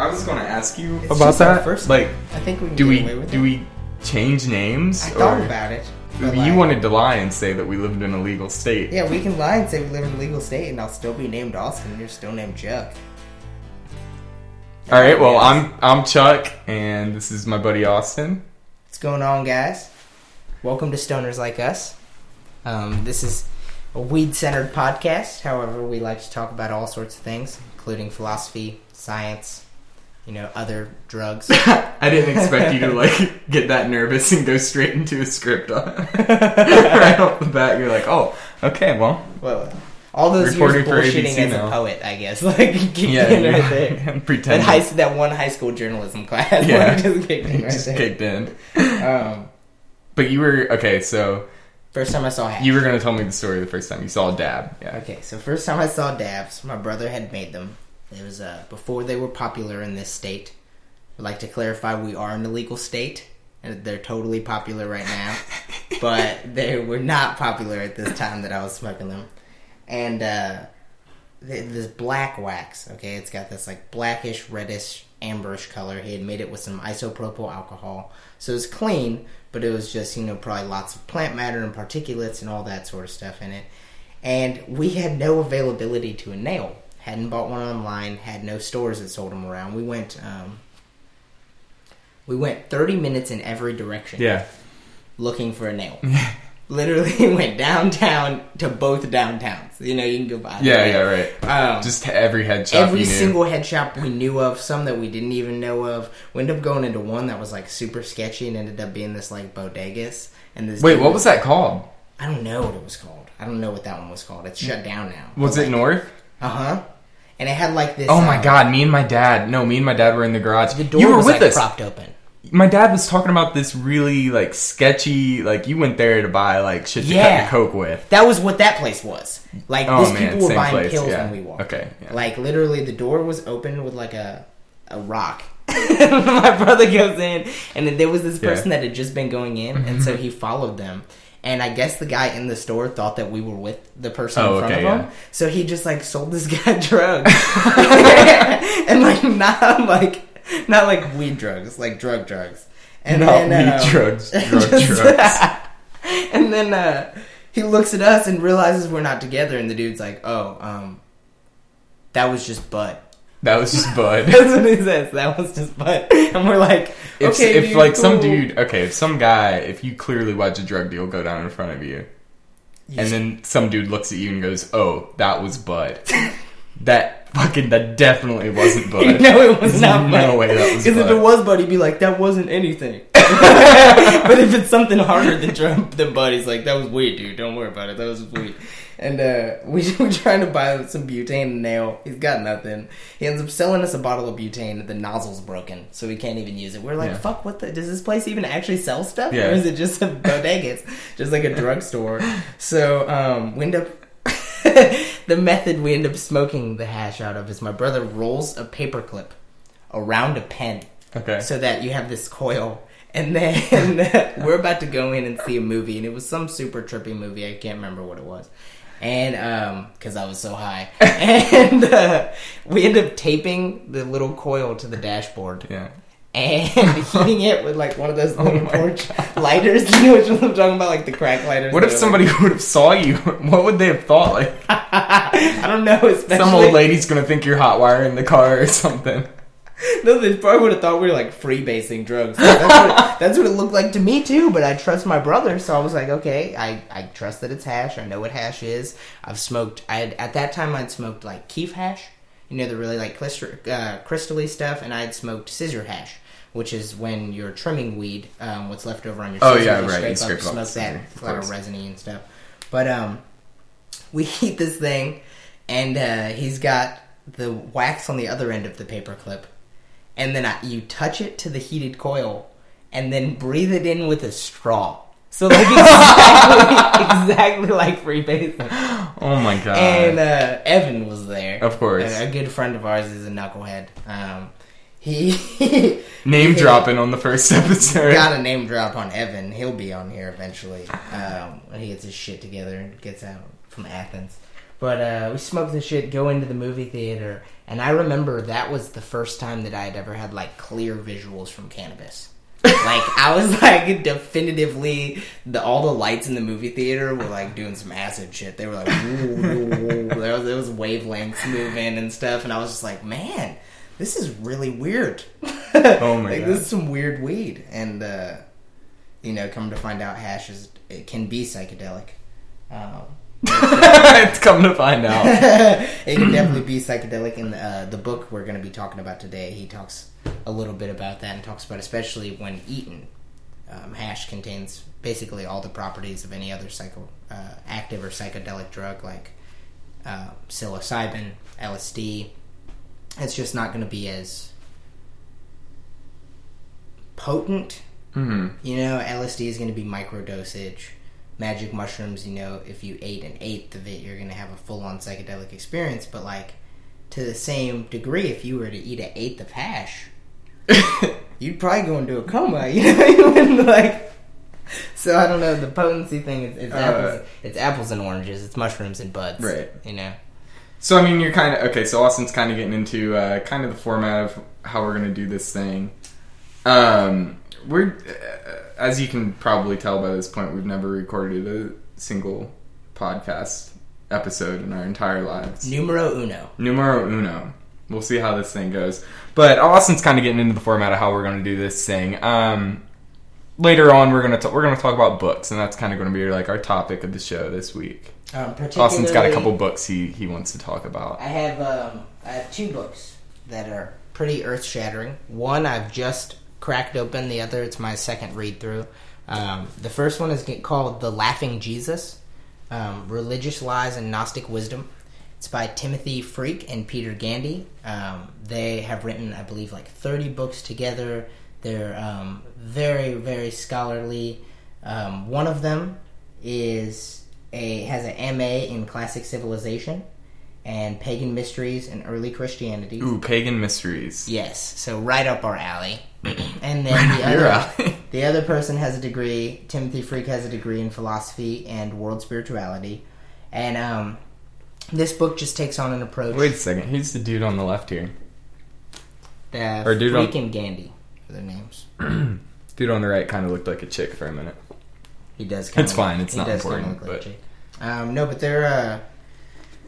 I was, going to ask you It's about that. first like, I think we can do get away we with do it. we change names? I thought or- about it. but, You like, wanted to lie and say that we lived in a legal state. Yeah, we can lie and say we live in a legal state, and I'll still be named Austin. and You're still named Chuck. All right. Well, I'm I'm Chuck, and this is my buddy Austin. What's going on, guys? Welcome to Stoners Like Us. Um, this is a weed-centered podcast. However, we like to talk about all sorts of things, including philosophy, science, you know, other drugs. I didn't expect you to like get that nervous and go straight into a script on right off the bat. You're like, oh, okay, well, well, all those years for bullshitting as now. a poet, I guess. Like, kicked yeah, in right there. That, high, that one high school journalism class. Yeah. just kicked in right just there. kicked in. Um, But you were okay. So first time I saw hash. you were gonna tell me the story the first time you saw a dab. Yeah. Okay, so first time I saw dabs, my brother had made them. It was uh, before they were popular in this state. I'd like to clarify we are an illegal state, and they're totally popular right now. but they were not popular at this time that I was smoking them. And uh, th- this black wax, okay, it's got this like blackish, reddish, amberish color. He had made it with some isopropyl alcohol, so it's clean, but it was just you know probably lots of plant matter and particulates and all that sort of stuff in it. And we had no availability to a nail. Hadn't bought one online. Had no stores that sold them around. We went. Um, we went 30 minutes in every direction Yeah. looking for a nail. Literally went downtown to both downtowns. You know, you can go by. Yeah. Yeah. Right. Um, Just every head shop. every single head shop we knew of, some that we didn't even know of. We ended up going into one that was like super sketchy and ended up being this like bodegas. And this Wait, what was that called? I don't know what it was called. I don't know what that one was called. It's shut down now. Was it North? Uh huh. And it had like this. Oh my um, god, me and my dad. No, me and my dad were in the garage. The door you were was with like us. propped open. My dad was talking about this really like sketchy. Like you went there to buy like shit to Yeah. cut your coke with. That was what that place was. Like Oh, these man, people were buying place, pills yeah. when we walked. Okay, yeah. Like literally, the door was open with like a a rock. My brother goes in, and then there was this person that had just been going in, and so he followed them. And I guess the guy in the store thought that we were with the person Oh, in front okay, of him, yeah. so he just like sold this guy drugs, and like not like not like weed drugs, like drug drugs. And Not then, weed um, drugs, drug just- drugs. and then uh, he looks at us and realizes we're not together, and the dude's like, "Oh, um, that was just Bud." That was just Bud. That's what he says. That was just Bud, and we're like, If, "Okay, if dude, like some dude, okay, if some guy, if you clearly watch a drug deal go down in front of you, You and then some dude looks at you and goes, "Oh, that was Bud." that fucking that definitely wasn't Bud. no, it was There's not. no Bud. way that was bud. Because if it was Bud, he'd be like, "That wasn't anything." but if it's something harder than Trump, than Bud, he's like, "That was weed, dude. Don't worry about it. That was weed." And uh, we we trying to buy some butane and nail. He's got nothing. He ends up selling us a bottle of butane. The nozzle's broken, so we can't even use it. We're like, Yeah. "Fuck! What the? Does this place even actually sell stuff, Yeah. or is it just a bodega? It's just like a drugstore?" So um, we end up. the method we end up smoking the hash out of is my brother rolls a paperclip around a pen Okay. so that you have this coil. And then we're about to go in and see a movie, and it was some super trippy movie. I can't remember what it was. And um, because I was so high, and uh, we end up taping the little coil to the dashboard yeah. and heating it with like one of those little Oh torch lighters. You know what I'm talking about, like the crack lighters. What if somebody would have saw you? What would they have thought? Like Like, I don't know. Especially some old lady's gonna think you're hot wiring the car or something. No, they probably would have thought we were like freebasing drugs. That's what, that's what it looked like to me too. But I trust my brother, so I was like, okay, I, I trust that it's hash. I know what hash is. I've smoked. I had, at that time I'd smoked like kief hash, you know, the really like crystal, uh, crystally stuff, and I had smoked scissor hash, which is when you're trimming weed, um, what's left over on your Oh, yeah, you right, you Scrape up, scrape smoke that, it's a lot of resiny and stuff. But um, we heat this thing, and uh, he's got the wax on the other end of the paper clip, and then I, you touch it to the heated coil, and then breathe it in with a straw. So like exactly, exactly like freebasing. Oh my god. And uh, Evan was there. Of course. a, a good friend of ours is a knucklehead. Um, he Name he- dropping on the first episode. Got a name drop on Evan. He'll be on here eventually um, when he gets his shit together and gets out from Athens. But uh, we smoked the shit, go into the movie theater, and I remember that was the first time that I had ever had like clear visuals from cannabis. like I was like definitively the all the lights in the movie theater were like doing some acid shit. They were like woo, woo, woo. there was there was wavelengths moving and stuff, and I was just like, man, this is really weird. Oh my like God. this is some weird weed, and uh, you know, come to find out, hash is it can be psychedelic. Um, it's come to find out. it can definitely be psychedelic. In the, uh, the book we're going to be talking about today, he talks a little bit about that and talks about especially when eaten. Um, hash contains basically all the properties of any other psycho uh, active or psychedelic drug like uh, psilocybin, LSD. It's just not going to be as potent hmm you know, LSD is going to be micro dosage. Magic mushrooms, you know, if you ate an eighth of it, you're going to have a full on psychedelic experience. But, like, to the same degree, if you were to eat an eighth of hash, you'd probably go into a coma. You know, like. So I don't know. The potency thing is it's Uh, apples. It's apples and oranges. It's mushrooms and buds. Right. You know. So I mean, you're kind of okay. So Austin's kind of getting into uh, kind of the format of how we're going to do this thing. Um, we're, uh, as you can probably tell by this point, we've never recorded a single podcast episode in our entire lives. Numero uno. Numero uno. We'll see how this thing goes. But Austin's kind of getting into the format of how we're going to do this thing. Um, later on, we're going to we're going to talk about books, and that's kind of going to be like our topic of the show this week. Um, Austin's got a couple books he he wants to talk about. I have um, I have two books that are pretty earth shattering. One I've just cracked open. The other it's my second read through. Um, the first one is called "The Laughing Jesus: um, Religious Lies and Gnostic Wisdom." It's by Timothy Freke and Peter Gandy. Um, they have written, I believe, like thirty books together. They're um, very, very scholarly. Um, one of them is a has an MA in classic civilization and pagan mysteries and early Christianity. Ooh, pagan mysteries. Yes, so right up our alley. And then the other, the other person has a degree. Timothy Freke has a degree in philosophy and world spirituality, and um, this book just takes on an approach. Wait a second. Who's the dude on the left here? uh, or dude Freke on- and Gandy are their names. Dude on the right kind of looked like a chick for a minute. He does. It's fine, it's not important, look like but-. Um, no, but they're uh,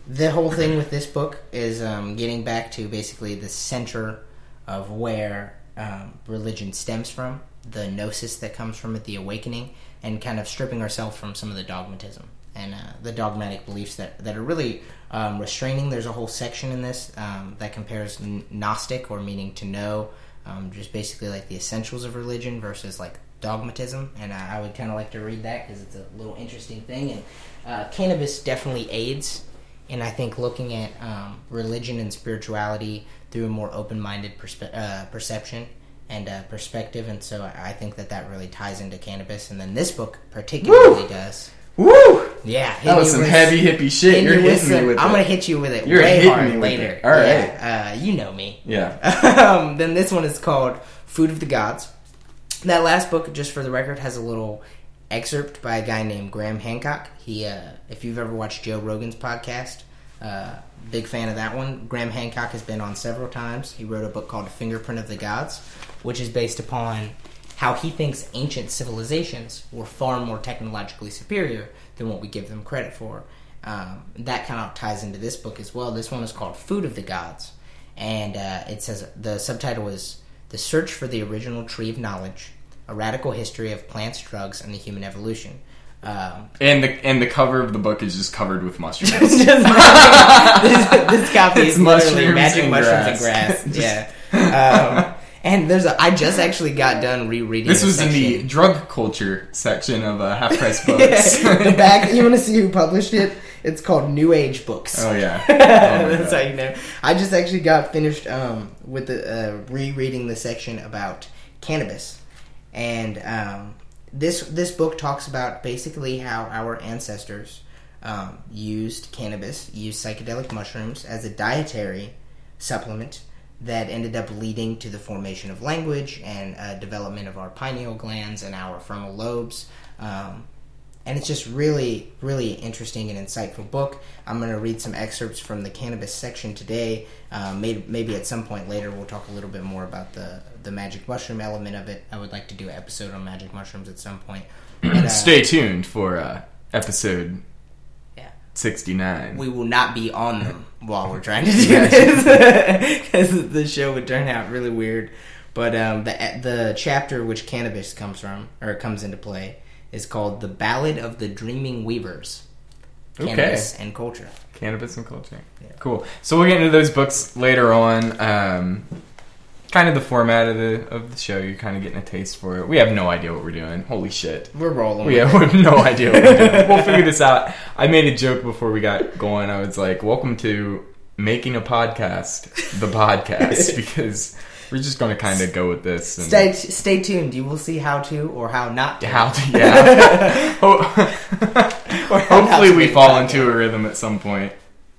the whole thing with this book is um, getting back to basically the center of where um, religion stems from, the gnosis that comes from it, the awakening, and kind of stripping ourselves from some of the dogmatism and uh, the dogmatic beliefs that, that are really um, restraining. There's a whole section in this um, that compares Gnostic, or meaning to know, um, just basically like the essentials of religion versus like dogmatism. And I, I would kind of like to read that because it's a little interesting thing. And uh, cannabis definitely aids in, I think, looking at um, religion and spirituality through a more open minded perspe- uh, perception and uh, perspective. And so I think that that really ties into cannabis. And then this book particularly does. Woo! Yeah, That was some with- heavy hippie shit. You're me hitting me some- with I'm it. gonna hit you with it You're way hitting hard me later. it. All right. Yeah, uh, you know me. Yeah. um, then this one is called Food of the Gods. That last book, just for the record, has a little excerpt by a guy named Graham Hancock. He, uh, if you've ever watched Joe Rogan's podcast, uh, big fan of that one. Graham Hancock has been on several times. He wrote a book called Fingerprint of the Gods, which is based upon how he thinks ancient civilizations were far more technologically superior than what we give them credit for. Um, that kind of ties into this book as well. This one is called Food of the Gods, and uh, it says the subtitle is "The Search for the Original Tree of Knowledge: A Radical History of Plants, Drugs, and the Human Evolution." Um, And the and the cover of the book is just covered with mushrooms. just this, this copy It's is literally mushrooms magic and mushrooms grass. and grass. Yeah. Um, and there's a. I just actually got done rereading. this was in the drug culture section of uh, half price books. the back. You want to see who published it? It's called New Age Books. oh yeah. Oh, That's how you know. I just actually got finished um, with the uh, rereading the section about cannabis, and um, this this book talks about basically how our ancestors um, used cannabis, used psychedelic mushrooms as a dietary supplement that ended up leading to the formation of language and uh, development of our pineal glands and our frontal lobes. Um, and it's just really, really interesting and insightful book. I'm going to read some excerpts from the cannabis section today. Uh, maybe, maybe at some point later we'll talk a little bit more about the the magic mushroom element of it. I would like to do an episode on magic mushrooms at some point. But, uh, Stay tuned for uh, episode Yeah. 69. we will not be on them while we're trying to do this because the show would turn out really weird. But um, the the chapter which cannabis comes from or comes into play is called "The Ballad of the Dreaming Weavers." Okay. Cannabis and culture. Cannabis and culture. Yeah. Cool. So we'll get into those books later on. Um, kind of the format of the of the show. You're kind of getting a taste for it. We have no idea what we're doing. Holy shit. We're rolling. We have, we have no idea what we're doing. We'll figure this out. I made a joke before we got going. I was like, "Welcome to making a podcast, the podcast," because we're just going to kind of go with this. And Stay stay tuned. You will see how to or how not to. how to, yeah. Or Hopefully, to we fall into a rhythm at some point.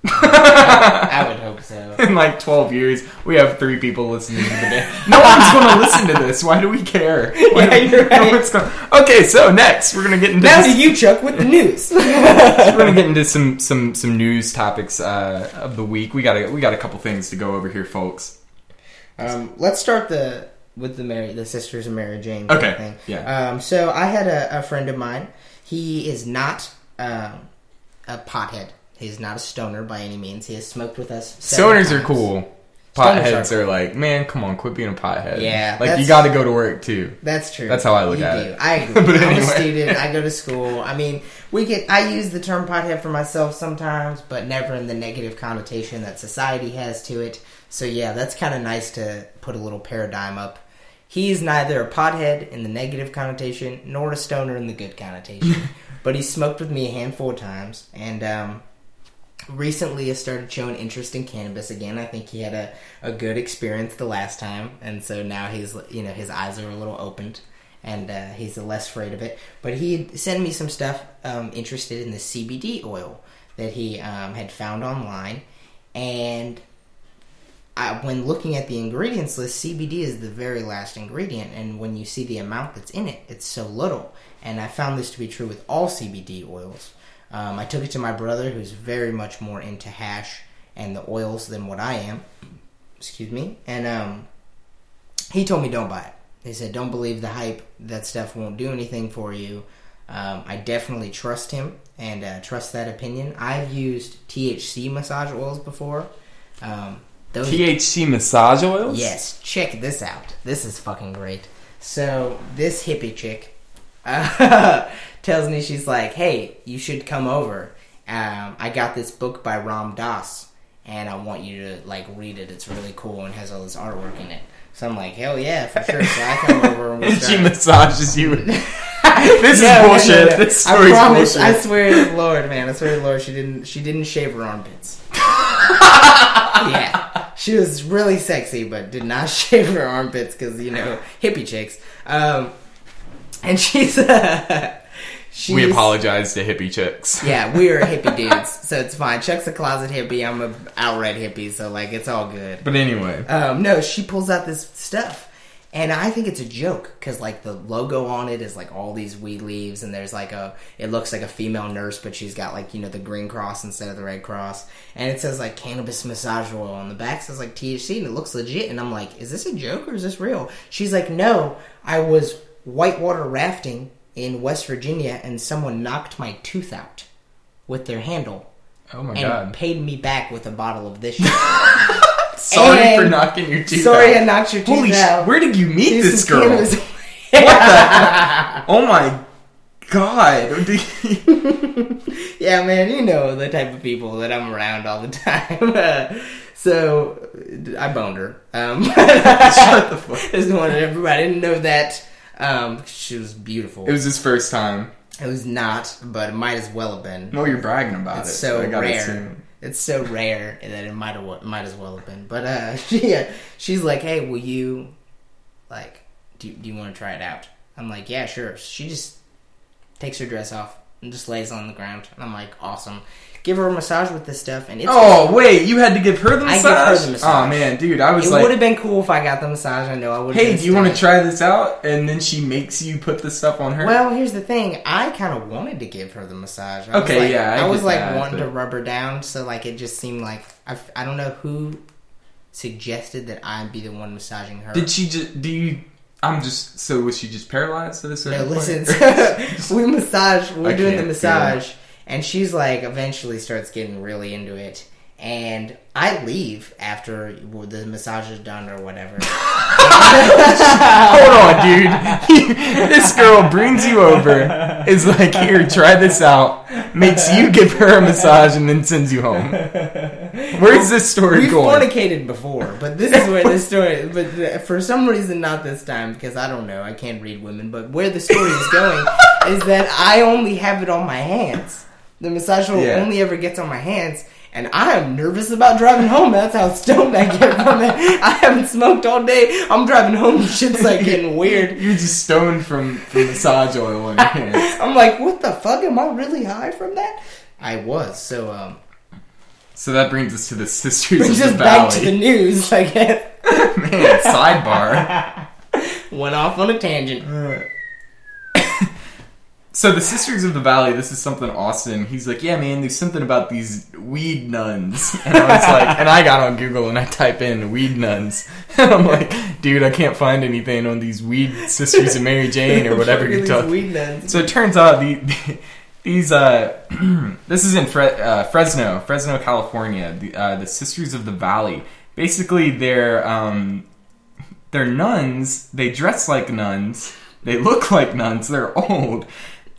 I would hope so. In like 12 years, we have three people listening to the day. No one's going to listen to this. Why do we care? Why Yeah, no right. one's gonna- Okay, so next we're gonna get into Now this- to you, Chuck, with the news. we're gonna get into some some some news topics uh, of the week. We got a, we got a couple things to go over here, folks. Um, let's start the with the Mary, the sisters of Mary Jane. Okay, Thing. yeah. Um, so I had a, a friend of mine. He is not um, a pothead. He's not a stoner by any means. He has smoked with us. Stoners are cool. Potheads are are like, man, come on, quit being a pothead. Yeah, like you got to go to work too. That's true. That's how I look You at do. it. I agree. But I'm a student. I go to school. I mean, we get. I use the term pothead for myself sometimes, but never in the negative connotation that society has to it. So yeah, that's kind of nice to put a little paradigm up. He's neither a pothead in the negative connotation nor a stoner in the good connotation, but he smoked with me a handful of times, and um, recently has started showing interest in cannabis again. I think he had a, a good experience the last time, and so now he's you know his eyes are a little opened, and uh, he's less afraid of it. But he sent me some stuff um, interested in the CBD oil that he um, had found online, and I, when looking at the ingredients list, CBD is the very last ingredient, and when you see the amount that's in it, it's so little. And I found this to be true with all CBD oils. Um, I took it to my brother, who's very much more into hash and the oils than what I am. Excuse me. And um, he told me don't buy it. He said don't believe the hype. That stuff won't do anything for you. Um, I definitely trust him and uh, trust that opinion. I've used THC massage oils before. Um, those THC massage oils. Yes, check this out. This is fucking great. So this hippie chick uh, tells me she's like, "Hey, you should come over. Um, I got this book by Ram Dass, and I want you to like read it. It's really cool and has all this artwork in it." So I'm like, "Hell yeah, for sure!" So I come over and And she massages you. this No, is no, no, bullshit. no. This I promise. I bullshit. swear to the Lord, man. I swear to the Lord, she didn't. She didn't shave her armpits. yeah, she was really sexy, but did not shave her armpits because you know hippie chicks. Um, and she's. Uh, she's we apologize to hippie chicks. Yeah, we are hippie dudes, so it's fine. Chuck's a closet hippie. I'm a outright hippie, so like it's all good. But anyway, Um, no, she pulls out this stuff, and I think it's a joke because like the logo on it is like all these weed leaves, and there's like a it looks like a female nurse, but she's got like you know the green cross instead of the red cross, and it says like cannabis massage oil on the back says like THC, and it looks legit, and I'm like, is this a joke or is this real? She's like, no, I was whitewater rafting in West Virginia, and someone knocked my tooth out with their handle. oh my And god. paid me back with a bottle of this shit. Sorry and- for knocking your teeth Sorry, out. I knocked your teeth Holy out. shit! Where did you meet this girl? cannabis. What Oh my god! yeah, man, you know the type of people that I'm around all the time. so I boned her. Um, Shut the fuck. Just wanted everybody to know that. Um, she was beautiful. It was his first time. It was not, but it might as well have been. No, you're bragging about it's it. so gotta rare. It's so rare that it might have might as well have been. But uh, she, uh, she's like, "Hey, will you like do do you want to try it out?" I'm like, "Yeah, sure." She just takes her dress off, and just lays on the ground. And I'm like, awesome. Give her a massage with this stuff, and it's Oh wait, you had to give her the massage. I give her the massage. Oh man, dude, I was it like, would have been cool if I got the massage. I know I would. "Hey, do you want to try this out?" And then she makes you put the stuff on her. Well, here's the thing. I kind of wanted to give her the massage. I Okay, was like, yeah, I I, was like that, wanting but- to rub her down, so like it just seemed like I, I don't know who suggested that I'd be the one massaging her. Did she just? Do you? I'm just. So was she just paralyzed at a certain No, listen. we massage. We're I doing the massage, and she's like, eventually starts getting really into it, and I leave after the massage is done or whatever. Hold on, dude. this girl brings you over, is like, here, try this out, makes you give her a massage, and then sends you home. Where's this story We've going? fornicated before, but this is where the story. But uh, for some reason, not this time because I don't know. I can't read women. But where the story is going is that I only have it on my hands. The massage oil Yeah. only ever gets on my hands, and I am nervous about driving home. That's how stoned I get from it. I haven't smoked all day. I'm driving home. Shit's like getting weird. You're just stoned from, from massage oil on your hands. I'm like, what the fuck? Am I really high from that? I was. So um, So that brings us to the Sisters brings us back to the news. I guess Man, sidebar. went off on a tangent. So the Sisters of the Valley, this is something Austin. He's like, yeah, man, there's something about these weed nuns, and I was like, and I got on Google and I type in weed nuns, and I'm like, dude, I can't find anything on these weed Sisters of Mary Jane or whatever you're These talking. weed nuns. So it turns out the, these uh, this is in Fre- uh, Fresno, Fresno, California. The, uh, the Sisters of the Valley. Basically, they're um, they're nuns. They dress like nuns. They look like nuns. They're old,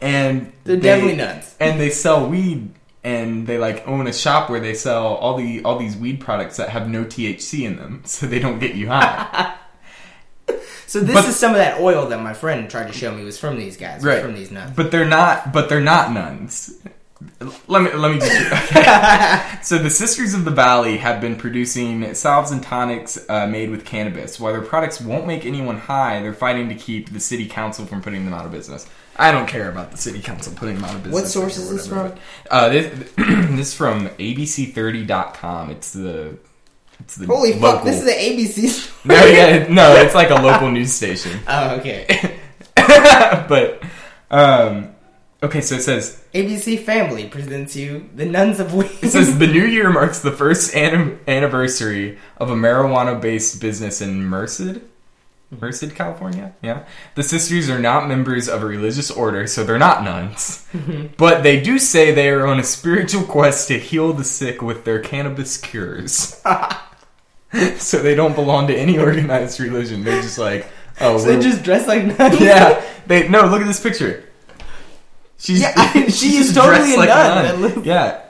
and They're they- definitely nuns. And they sell weed. And they like own a shop where they sell all the all these weed products that have no THC in them, so they don't get you high. So this But- is some of that oil that my friend tried to show me was from these guys, Right. From these nuns. But they're not. But they're not nuns. Let me let me. Just, so the Sisters of the Valley have been producing salves and tonics uh, made with cannabis. While their products won't make anyone high, they're fighting to keep the city council from putting them out of business. I don't care about the city council putting them out of business. What source is this from? Uh, this, this is from ABC30.com. It's the it's the Holy local. fuck! This is the ABC. story. no, yeah, no, it's like a local news station. Oh, okay. but um, okay, so it says ABC Family presents you the Nuns of Weed. it says the new year marks the first an- anniversary of a marijuana-based business in Merced. Merced, California. Yeah, the sisters are not members of a religious order, so they're not nuns. Mm-hmm. but they do say they are on a spiritual quest to heal the sick with their cannabis cures. so they don't belong to any organized religion. They're just like, oh, so they just dress like nuns. yeah. They no. Look at this picture. She's Yeah, I- she is totally a like nun. Looks- Yeah.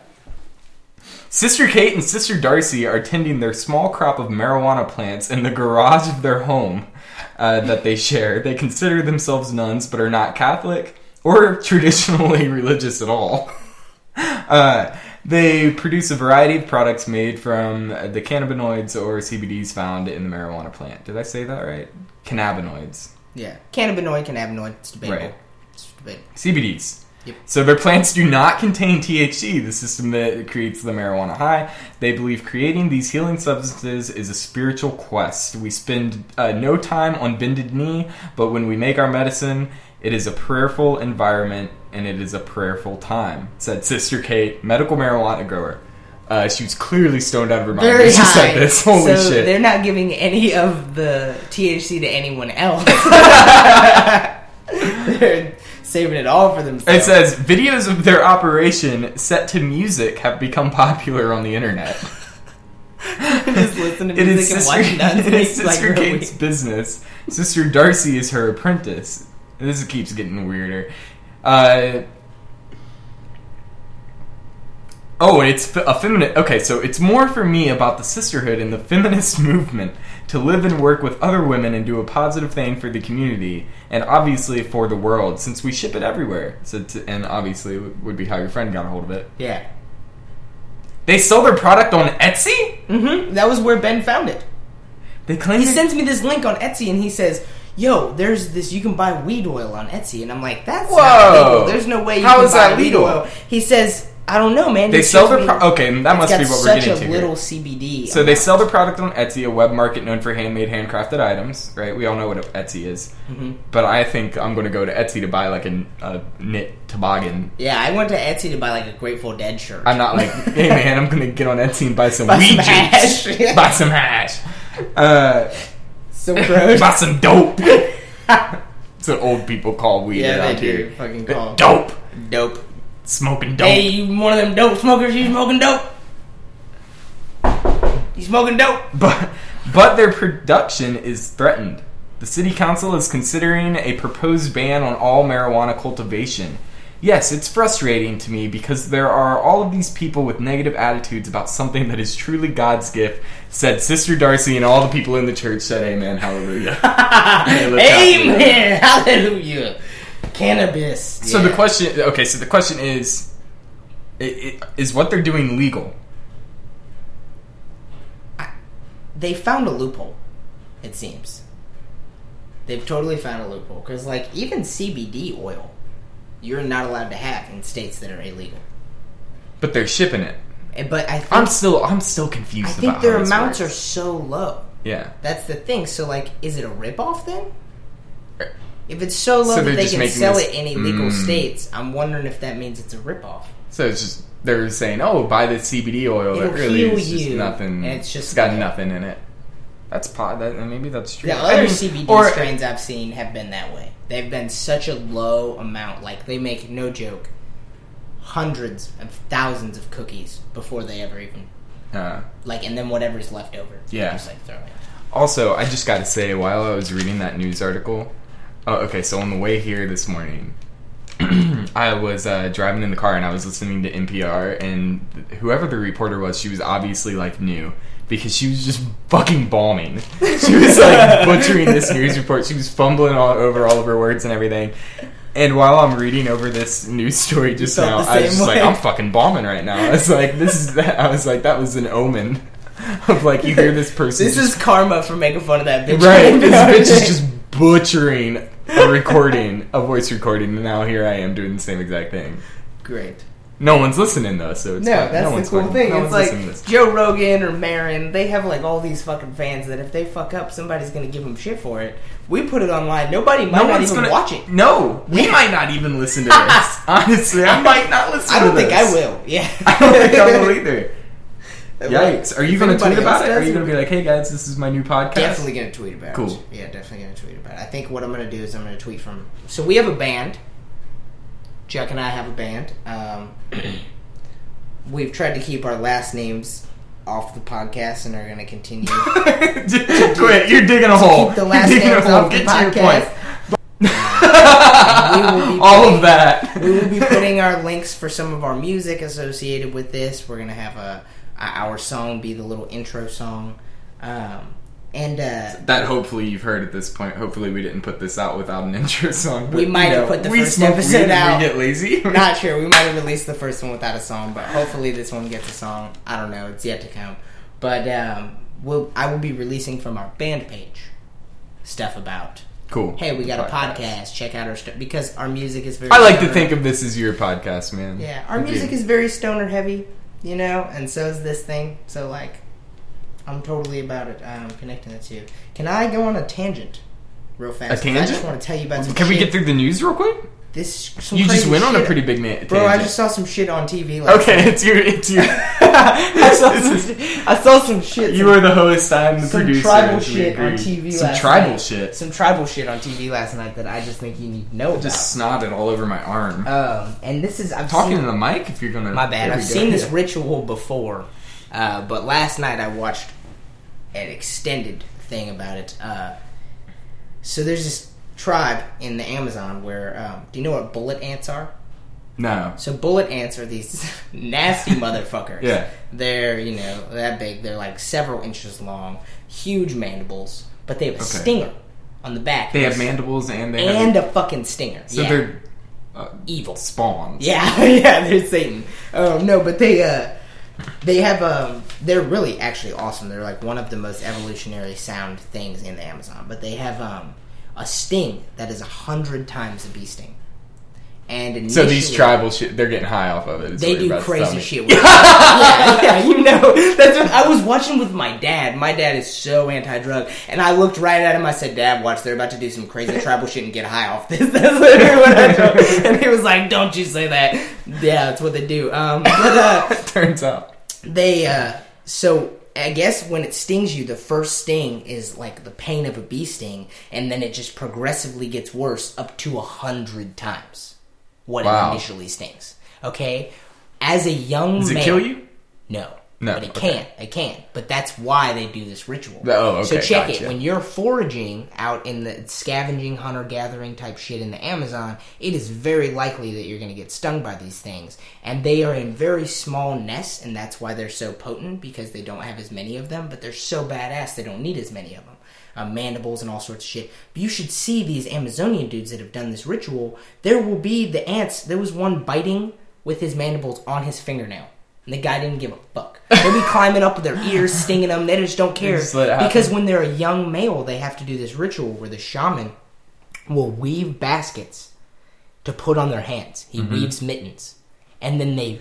Sister Kate and Sister Darcy are tending their small crop of marijuana plants in the garage of their home uh, that they share. They consider themselves nuns, but are not Catholic or traditionally religious at all. Uh, they produce a variety of products made from the cannabinoids or CBDs found in the marijuana plant. Did I say that right? Cannabinoids. Yeah. Cannabinoid, cannabinoid. It's debatable. Right. It's debatable. CBDs. Yep. So their plants do not contain THC, the system that creates the marijuana high. They believe creating these healing substances is a spiritual quest. We spend uh, no time on bended knee, but when we make our medicine, it is a prayerful environment and it is a prayerful time," said Sister Kate, medical marijuana grower. Uh, she was clearly stoned out of her mind. Very when she high. said this. Holy so shit! They're not giving any of the THC to anyone else. they're saving it all for themselves. It says videos of their operation set to music have become popular on the internet. just listen to It is music and Sister, watch nuns it make like Kate's business. Sister Darcy is her apprentice. This keeps getting weirder. Uh, oh, and it's a feminine. Okay, so it's more for me about the sisterhood and the feminist movement to live and work with other women and do a positive thing for the community and obviously for the world since we ship it everywhere. So, to, and obviously would be how your friend got a hold of it. Yeah. They sell their product on Etsy. hmm That was where Ben found it. They claim He it- sends me this link on Etsy and he says, "Yo, there's this. You can buy weed oil on Etsy," and I'm like, "That's Whoa. There's no way you How can is buy that weed oil." He says, "I don't know, man. They You sell their pro- okay. That must it's be what we're getting a to. here. little CBD. So they sell their product on Etsy, a web market known for handmade, handcrafted items. Right? We all know what Etsy is. Mhm. But I think I'm going to go to Etsy to buy like a, a knit toboggan. Yeah, I went to Etsy to buy like a Grateful Dead shirt. I'm not like, hey man, I'm going to get on Etsy and buy some Buy weed some juice. hash. buy some hash. Uh, so gross. buy some dope. That's what old people call weed yeah, around they here. Fucking call. Dope. Dope. Smoking dope. Hey, you one of them dope smokers? You smoking dope? You smoking dope? But but their production is threatened. The city council is considering a proposed ban on all marijuana cultivation. Yes, it's frustrating to me because there are all of these people with negative attitudes about something that is truly God's gift, said Sister Darcy, and all the people in the church said, Amen, hallelujah. Hey, Amen. Hallelujah. Cannabis. So Yeah. the question, okay, so the question is, i- i- is what they're doing legal? they found a loophole. It seems they've totally found a loophole because, like, even CBD oil, you're not allowed to have in states that are illegal. But they're shipping it. Eh, But I think I'm still, I'm still confused. I think how their this amounts works. are so low. yeah. That's the thing. So, like, is it a ripoff then? If it's so low So that they can sell this- it in illegal Mm. states, I'm wondering if that means it's a ripoff. So it's just they're saying, "Oh, buy the CBD oil." It'll really heal you, nothing. and it's just- got nothing in it. That's pot. That maybe that's true. The I other mean, CBD or- strains I've seen have been that way. They've been such a low amount. Like they make no joke, hundreds of thousands of cookies before they ever even Uh, like, and then whatever's left over, Yeah. just like throw it. also, I just got to say, while I was reading that news article, oh, okay. So on the way here this morning, I was uh, driving in the car and I was listening to NPR, and whoever the reporter was, she was obviously like new because she was just fucking bombing. She was like butchering this news report. She was fumbling all over all of her words and everything. And while I'm reading over this news story just now, I was just like, I'm fucking bombing right now. I was like, this is that. I was like, that was an omen of like you hear this person. This just is karma for making fun of that bitch. Right, this bitch is just butchering a recording, a voice recording, and now here I am doing the same exact thing. great. No one's listening though, so it's No, fine. that's no the one's cool fucking- thing. no it's like listening to this. Joe Rogan or Maron, they have like all these fucking fans that if they fuck up, somebody's gonna give them shit for it. We put it online. Nobody might No not even gonna watch it. No, we might not even listen to this. Honestly, I might not listen. I don't think this. I will. Yeah, I don't think I will either. Yikes! Are you going to tweet about it? Are you going to be like, "Hey guys, this is my new podcast"? Definitely gonna tweet about it. Cool. Yeah, definitely gonna tweet about it. I think what I'm gonna do is I'm gonna tweet from. So we have a band. Chuck and I have a band. Um, we've tried to keep our last names off the podcast and are gonna continue. Quit! You're digging a hole. keep the last You're digging names a hole. off the Get to your podcast. point. we All of that. we will be putting our links for some of our music associated with this. We're gonna have a, a our song be the little intro song, um, and uh, That hopefully you've heard at this point. Hopefully we didn't put this out without an intro song. but, We might have put the we first episode out. We get lazy. not sure. We might have released the first one without a song, but hopefully this one gets a song. I don't know. It's yet to come. But um, we'll, I will be releasing from our band page stuff about. cool. Hey, we got a Podcast. podcast. Check out our stuff because our music is very. I like to think of this as your podcast, man. Yeah, our music is very stoner heavy, you know, and so is this thing. So like, I'm totally about it. Um, connecting the two. Can I go on a tangent, real fast? I tangent? I just want to tell you about some. Can we shit. get through the news real quick? This? Some You just went on a pretty big man. Bro, I just saw some shit on TV. Last Okay, night. it's your. It's your. I, saw some, I saw some shit. you some, are the host. I'm the some producer. tribal shit on. TV. Some last tribal night. shit. Some tribal shit on TV last night that I just think you need to know about. Just snotted all over my arm. Um, and this is I've Talking seen, to the mic if you're gonna. My bad. I've seen this ritual before, uh, but last night I watched an extended thing about it. Uh, so there's this tribe in the Amazon where um, do you know what bullet ants are? No. So bullet ants are these nasty motherfuckers. Yeah. They're, you know, that big. They're like several inches long, huge mandibles, but they have a Okay. stinger on the back. They have mandibles and they and have. a fucking stinger. so yeah. they're uh, evil. spawns. Yeah, yeah, they're Satan. Um, no, but they uh, they have um, they're really actually awesome. They're like one of the most evolutionary sound things in the Amazon. But they have um, a sting that is a hundred times a bee sting. And So these tribal shit, they're getting high off of it. they do about to tell crazy shit. With yeah, yeah, you know. That's what I was watching with my dad. My dad is so anti-drug, and I looked right at him. I said, "Dad, watch. They're about to do some crazy tribal shit and get high off this." That's literally what I told. And he was like, "Don't you say that." Yeah, that's what they do. Um, but uh, Turns out. they uh so I guess when it stings you, the first sting is like the pain of a bee sting, and then it just progressively gets worse up to a hundred times what Wow. it initially stings. Okay, as a young Does it kill you? No, No, but it okay. can't. It can't. But that's why they do this ritual. Oh, okay. So check gotcha. it when you're foraging out in the scavenging, hunter gathering type shit in the Amazon. It is very likely that you're going to get stung by these things, and they are in very small nests, and that's why they're so potent because they don't have as many of them. But they're so badass they don't need as many of them. Uh, mandibles and all sorts of shit. But you should see these Amazonian dudes that have done this ritual. There will be the ants. There was one biting with his mandibles on his fingernail. And the guy didn't give a fuck. They'll be climbing up with their ears, stinging them. They just don't care. Just. Because when they're a young male, they have to do this ritual where the shaman will weave baskets to put on their hands. He Mm-hmm. weaves mittens. And then they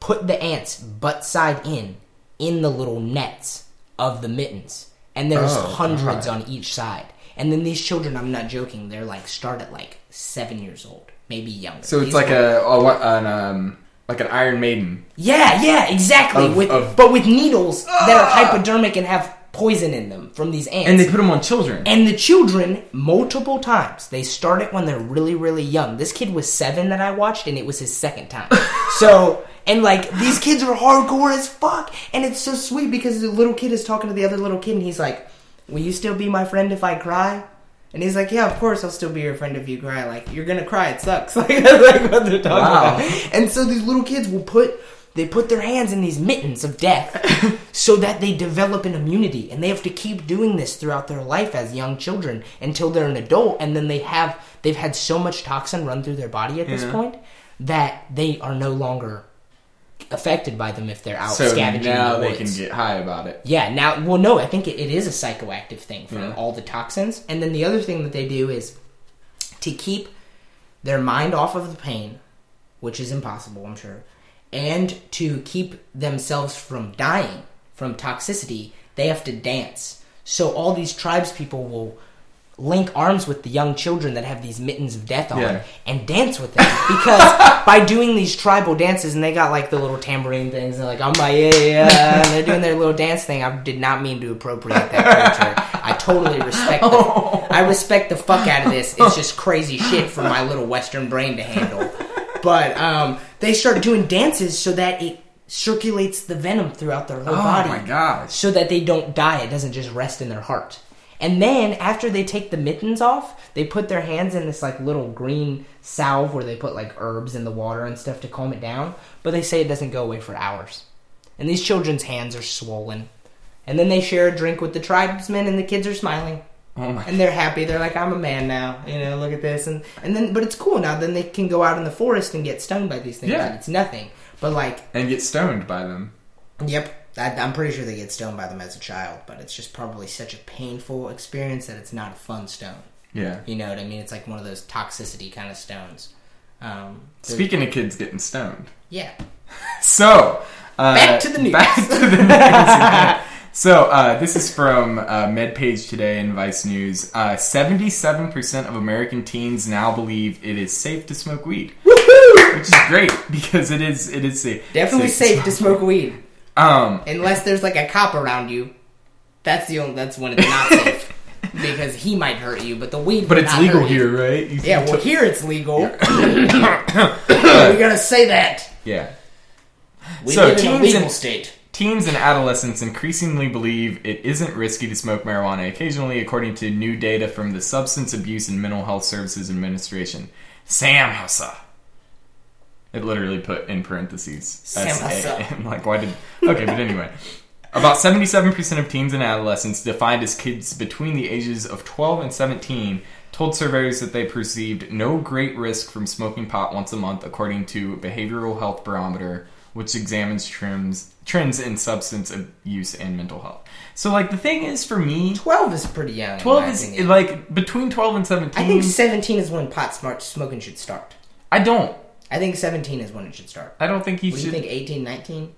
put the ants butt side in, in the little nets of the mittens. And there's Oh, hundreds God. on each side. And then these children, I'm not joking, they're like start at like seven years old, maybe younger. So it's These like a, a an um like an Iron Maiden. yeah, yeah, exactly. Of- with of- but with needles that are ah! hypodermic and have poison in them from these ants. And they put them on children. And the children, multiple times, they start it when they're really, really young. This kid was seven that I watched, and it was his second time. so, and like, these kids are hardcore as fuck. And it's so sweet because the little kid is talking to the other little kid, and he's like, Will you still be my friend if I cry? And he's like, Yeah, of course I'll still be your friend if you cry. Like, you're gonna cry, it sucks. Like, that's like what they're talking Wow. about. And so these little kids will put they put their hands in these mittens of death so that they develop an immunity and they have to keep doing this throughout their life as young children until they're an adult and then they have they've had so much toxin run through their body at this point that they are no longer affected by them if they're out so scavenging now the they can get high about it. Yeah, now, well, no, I think it, it is a psychoactive thing from Yeah. all the toxins. And then the other thing that they do is to keep their mind off of the pain, which is impossible, I'm sure, and to keep themselves from dying from toxicity, they have to dance. So all these tribes people will link arms with the young children that have these mittens of death on Yeah. and dance with them because by doing these tribal dances and they got like the little tambourine things and like I'm my yeah yeah and they're doing their little dance thing I did not mean to appropriate that culture I totally respect the, I respect the fuck out of this it's just crazy shit for my little western brain to handle but um, they start doing dances so that it circulates the venom throughout their whole Oh body my gosh. so that they don't die. It doesn't just rest in their heart. And then after they take the mittens off, they put their hands in this like little green salve where they put like herbs in the water and stuff to calm it down. But they say it doesn't go away for hours. And these children's hands are swollen. And then they share a drink with the tribesmen and the kids are smiling. Oh my. And they're happy. They're like, I'm a man now. You know, look at this. And and then but it's cool now. Then they can go out in the forest and get stung by these things. Yeah. And it's nothing. But like And get stoned by them. Yep. I, I'm pretty sure they get stoned by them as a child, but it's just probably such a painful experience that it's not a fun stone. Yeah. You know what I mean? It's like one of those toxicity kind of stones. Um, Speaking of kids getting stoned. yeah. So, uh, Back to the news. Back to the news. so, uh, this is from uh, MedPage Today and Vice News. Uh, Seventy-seven percent of American teens now believe it is safe to smoke weed, Woohoo! which is great because it is it is safe. Definitely safe to smoke weed, Um, unless there's like a cop around you. That's the only. That's when it's not safe because he might hurt you, but the weed. but it's legal you. here, right? You Yeah, well, t- here it's legal. we gotta say that. yeah. We So, live in a teens legal and- state. Teens and adolescents increasingly believe it isn't risky to smoke marijuana occasionally, according to new data from the Substance Abuse and Mental Health Services Administration. Sam Hussa. It literally put in parentheses. S-A- I'm like, why did. Okay, but anyway. About 77% of teens and adolescents, defined as kids between the ages of 12 and 17, told surveyors that they perceived no great risk from smoking pot once a month, according to Behavioral Health Barometer, which examines trends, trends in substance abuse and mental health. So like the thing is for me, Twelve is pretty young. twelve is opinion. like between twelve and seventeen. I think seventeen is when pot smart smoking should start. I don't. I think seventeen is when it should start. I don't think he What do should. you think? 18, 19?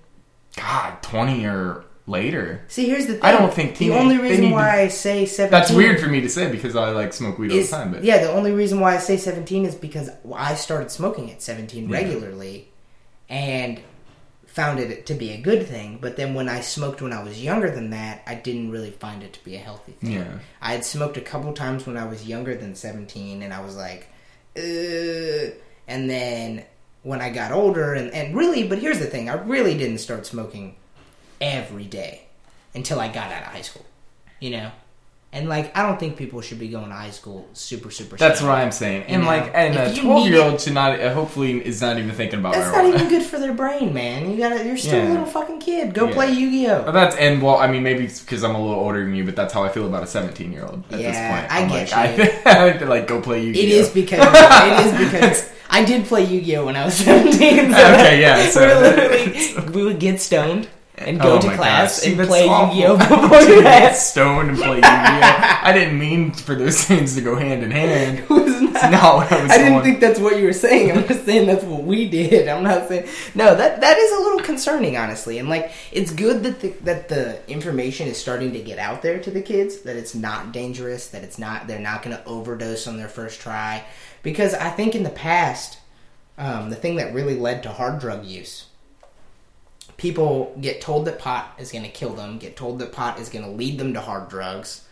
God, twenty or later. See, here's the thing. I don't think the only reason need to- why I say seventeen. That's weird for me to say because I like smoke weed all the time. But yeah, the only reason why I say 17 is because I started smoking at 17 Yeah. regularly and found it to be a good thing. But then when I smoked when I was younger than that, I didn't really find it to be a healthy thing. Yeah. I had smoked a couple times when I was younger than 17 and I was like, Ugh. And then when I got older, and, and really, but here's the thing I really didn't start smoking every day until I got out of high school, you know? And like, I don't think people should be going to high school super, super. that's what I'm saying. And You like, and if a 12 year old should not. Uh, hopefully, is not even thinking about That's marijuana. not even good for their brain, man. You gotta, you're still Yeah. a little fucking kid. Go Yeah. play Yu Gi But Oh. that's and well, I mean, maybe it's because I'm a little older than you, but that's how I feel about a 17 year old at this point. I I'm get like, I you. think I like like go play Yu-Gi-Oh. It is because it is because I did play Yu Gi Oh when I was 17. So Okay, yeah, so- we literally we would get stoned and go Oh to class gosh. And play. Yu Gi Oh before class. stoned and play Yu-Gi-Oh. I didn't mean for those things to go hand in hand. It was It's not- what I was I didn't going- think that's what you were saying. I'm just saying that's what we did. I'm not saying no. That that is a little concerning, honestly. And like, it's good that the that the information is starting to get out there to the kids that it's not dangerous, that it's not they're not going to overdose on their first try. Because I think in the past, um, the thing that really led to hard drug use. People get told that pot is going to kill them, get told that pot is going to lead them to hard drugs.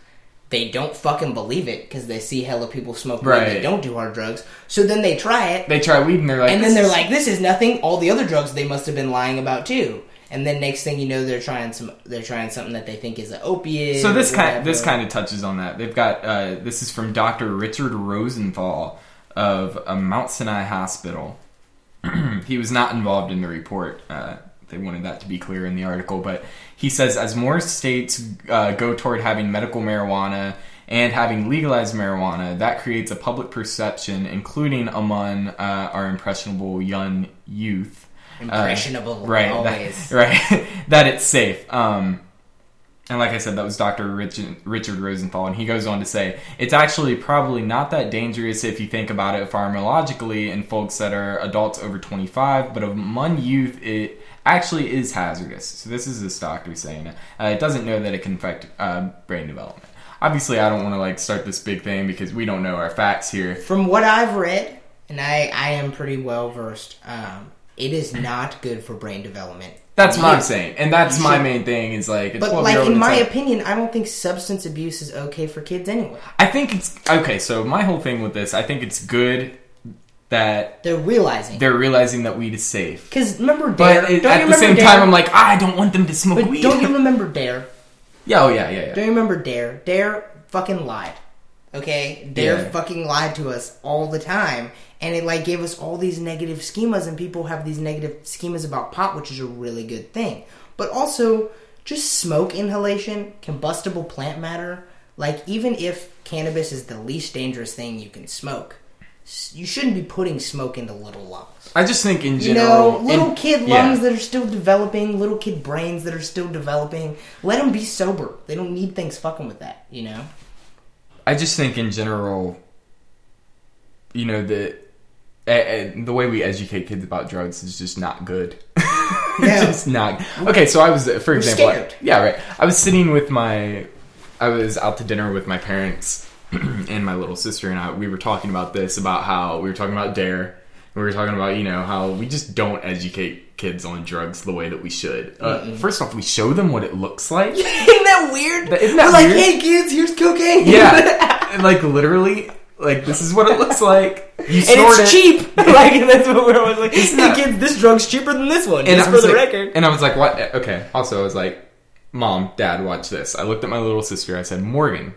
They don't fucking believe it because they see hella people smoke weed Right. don't do hard drugs. So then they try it, They try weed and they're like, and then "This they're like, "This is nothing." All the other drugs they must have been lying about too. And then next thing you know, they're trying some. They're trying something that they think is an opiate. So this kind this kind of touches on that. They've got uh, this is from Dr. Richard Rosenthal of a Mount Sinai Hospital. he was not involved in the report. Uh, they wanted that to be clear in the article, but he says as more states uh, go toward having medical marijuana and having legalized marijuana, that creates a public perception, including among uh, our impressionable young youth. uh, impressionable. right, always. That, right, that it's safe. Um, and like I said, that was Dr. Richard, Richard Rosenthal, and he goes on to say it's actually probably not that dangerous if you think about it pharmacologically in folks that are adults over 25, but among youth, it actually is hazardous. So this is this doctor saying it. Uh, it doesn't know that it can affect uh, brain development. Obviously, I don't want to like start this big thing because we don't know our facts here. From what I've read, and I I am pretty well versed. Um, it is not good for brain development. That's what I'm saying, and that's my main thing. Is like, a But 12 like year old, in my like- opinion, I don't think substance abuse is okay for kids anyway. I think it's okay. So my whole thing with this, I think it's good that They're realizing they're realizing that weed is safe. because remember Dare. But it, at the same Dare? time, I'm like, ah, I don't want them to smoke But weed. don't you remember Dare? yeah, oh yeah, yeah, yeah. Don't you remember Dare? Dare fucking lied. Okay? Dare Yeah. fucking lied to us all the time. And it like gave us all these negative schemas and people have these negative schemas about pot, which is a really good thing. But also just smoke inhalation, combustible plant matter, like even if cannabis is the least dangerous thing you can smoke, you shouldn't be putting smoke into little lungs. I just think in general, You know, little in- kid yeah. lungs that are still developing, little kid brains that are still developing. Let them be sober. They don't need things fucking with that. You know. I just think in general, you know, the uh, uh, the way we educate kids about drugs is just not good. Yeah. just not. Okay, so I was, for example, I- yeah, right. I was sitting with my, I was out to dinner with my parents and my little sister and I. We were talking about this, about how we were talking about Dare. We were talking about you know how we just don't educate kids on drugs the way that we should. Uh, first off, we show them what it looks like. Isn't that weird? That- isn't that We're like, hey kids, here's cocaine. Yeah, And, like literally, like this is what it looks like. You and snort it's it. cheap. like that's what we're always like. Hey that- kids, this drug's cheaper than this one. And just I for was the like- record. And I was like, what? Okay. Also, I was like, Mom, Dad, watch this. I looked at my little sister. I said, Morgan,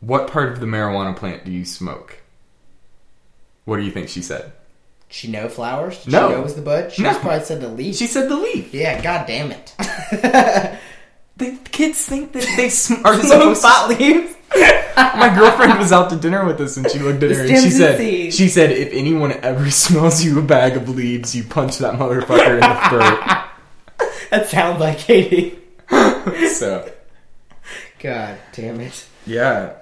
what part of the marijuana plant do you smoke? What do you think she said? She know flowers? Did No. She know it was the bud? She No. just probably said the leaf. She said the leaf. yeah, god damn it. The kids think that they sm- are Smoke pot leaves. my girlfriend was out to dinner with us and she looked at her and she said seeds. she said if anyone ever smells you a bag of leaves you punch that motherfucker in the throat that sounds like Katie. so God damn it. yeah.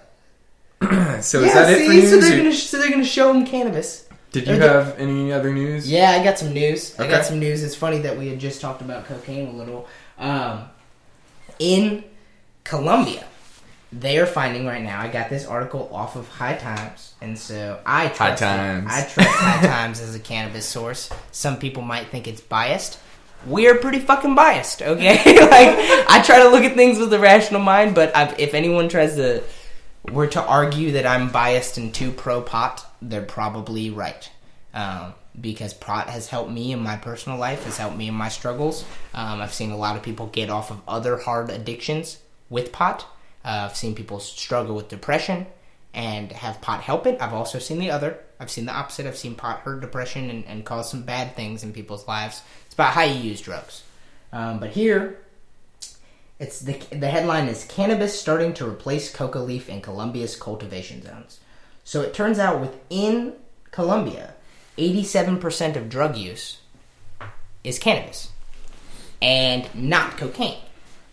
so is yeah, that see, it for news? so they're or- gonna so they're gonna show him cannabis. Did you they're- have any other news? Yeah, I got some news. I got some news. It's funny that we had just talked about cocaine a little. Um, in Colombia, they are finding right now. I got this article off of High Times, and so I trust High it. Times. I trust High Times as a cannabis source. Some people might think it's biased. We're pretty fucking biased, okay? like I try to look at things with a rational mind, but I've, if anyone tries to were to argue that I'm biased and too pro pot, they're probably right. Um, because pot has helped me in my personal life, has helped me in my struggles. Um, I've seen a lot of people get off of other hard addictions with pot. Uh, I've seen people struggle with depression and have pot help it. I've also seen the other. I've seen the opposite. I've seen pot hurt depression and, and cause some bad things in people's lives. It's about how you use drugs. Um, but here, it's the the headline is cannabis starting to replace coca leaf in Colombia's cultivation zones. So it turns out within Colombia, 87% of drug use is cannabis and not cocaine.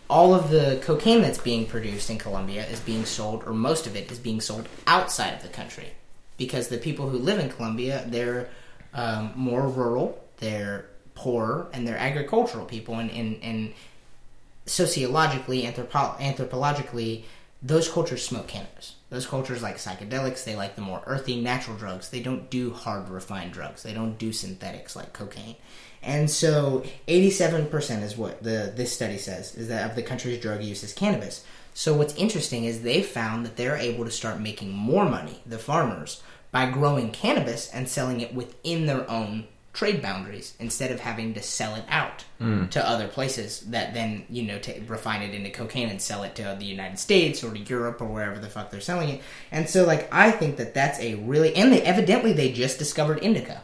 All of the cocaine that's being produced in Colombia is being sold, or most of it is being sold outside of the country, because the people who live in Colombia they're um, more rural, they're poorer, and they're agricultural people, and and, and sociologically, anthropo- anthropologically, those cultures smoke cannabis. Those cultures like psychedelics. They like the more earthy, natural drugs. They don't do hard, refined drugs. They don't do synthetics like cocaine. And so, eighty-seven percent is what the this study says is that of the country's drug use is cannabis. So what's interesting is they found that they're able to start making more money, the farmers, by growing cannabis and selling it within their own trade boundaries instead of having to sell it out hmm. to other places that then you know ta refine it into cocaine and sell it to the United States or to Europe or wherever the fuck they're selling it. And so like I think that that's a really and they evidently they just discovered indica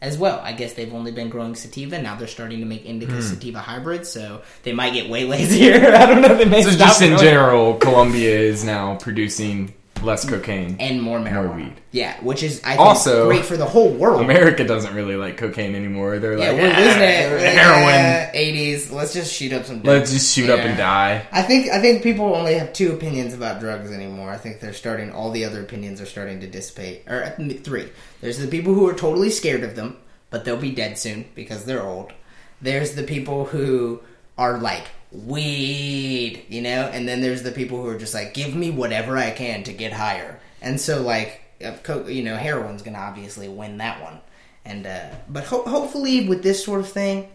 as well. I guess they've only been growing sativa. Now they're starting to make indica hmm. sativa hybrids, so they might get way lazier. I don't know. They may So just in general, Colombia is now producing less cocaine. and more marijuana. More weed. Yeah, which is I think Also- great for the whole world. America doesn't really like cocaine anymore. They're yeah, like, we're "Ah, losing it. We're heroin. "Ah, 80s. Let's just shoot up some. Let's just shoot up and die. I think I think people only have two opinions about drugs anymore. I think they're starting. All the other opinions are starting to dissipate. Or uh, three. There's the people who are totally scared of them, but they'll be dead soon because they're old. There's the people who are like weed, you know, and then there's the people who are just like, give me whatever I can to get higher. And so like, uh, you know, heroin's gonna obviously win that one. And uh, but ho- hopefully with this sort of thing,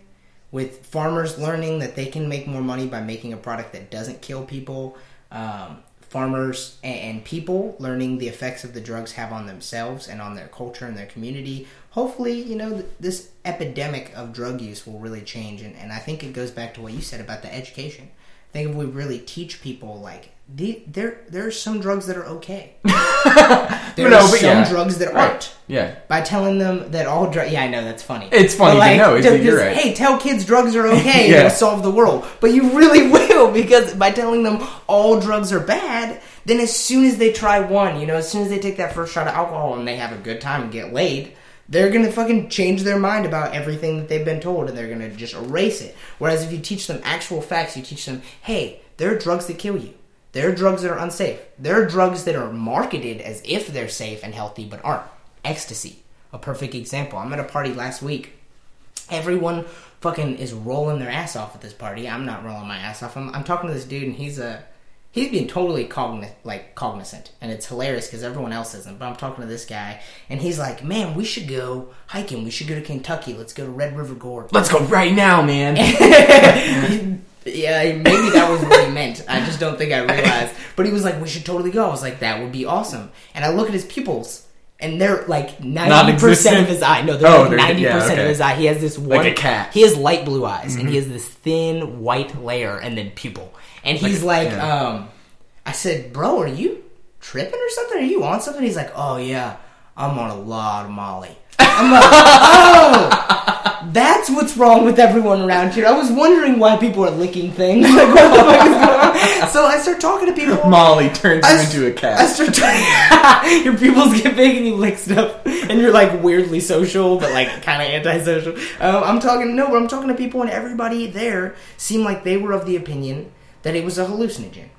with farmers learning that they can make more money by making a product that doesn't kill people, um, farmers and, people learning the effects of the drugs have on themselves and on their culture and their community. Hopefully, you know, this epidemic of drug use will really change. And, and I think it goes back to what you said about the education. I think if we really teach people, like, the, there, there are some drugs that are okay. there No, are some yeah. drugs that Right. aren't Yeah. by telling them that all drugs. Yeah, I know that's funny. It's funny But, to know, you're right. Hey, tell kids drugs are okay. Yeah. It'll solve the world. But you really will because by telling them all drugs are bad, then as soon as they try one, you know, as soon as they take that first shot of alcohol and they have a good time and get laid. They're gonna fucking change their mind about everything that they've been told, and they're gonna just erase it. Whereas if you teach them actual facts, you teach them, hey, there are drugs that kill you. There are drugs that are unsafe. There are drugs that are marketed as if they're safe and healthy but aren't. Ecstasy, a perfect example. I'm at a party last week. Everyone fucking is rolling their ass off at this party. I'm not rolling my ass off. I'm, I'm talking to this dude and he's a he's being totally like cognizant and it's hilarious because everyone else isn't. But I'm talking to this guy and he's like, "Man, we should go hiking. We should go to Kentucky. Let's go to Red River Gorge." Let's go right now, man. yeah, maybe that was what he meant. I just don't think I realized. But he was like, "We should totally go." I was like, "That would be awesome." And I look at his pupils, and they're like ninety percent of his eye. No, they're Oh, like ninety yeah, percent okay. of his eye. He has this one. a cat. Mm-hmm. He has light blue eyes, and he has this thin white layer, and then pupil. And he's like, yeah. um, I said, "Bro, are you tripping or something? Are you on something?" He's like, "Oh yeah, I'm on a lot of Molly." I'm like, "Oh." That's what's wrong with everyone around here. I was wondering why people are licking things. Like, what the fuck is going on? so I start talking to people. Molly turns I s- into a cat. I start talking. your pupils get big and you lick stuff, and you're like weirdly social, but like kind of antisocial. Um, I'm talking no, but I'm talking to people, and everybody there seemed like they were of the opinion that it was a hallucinogen.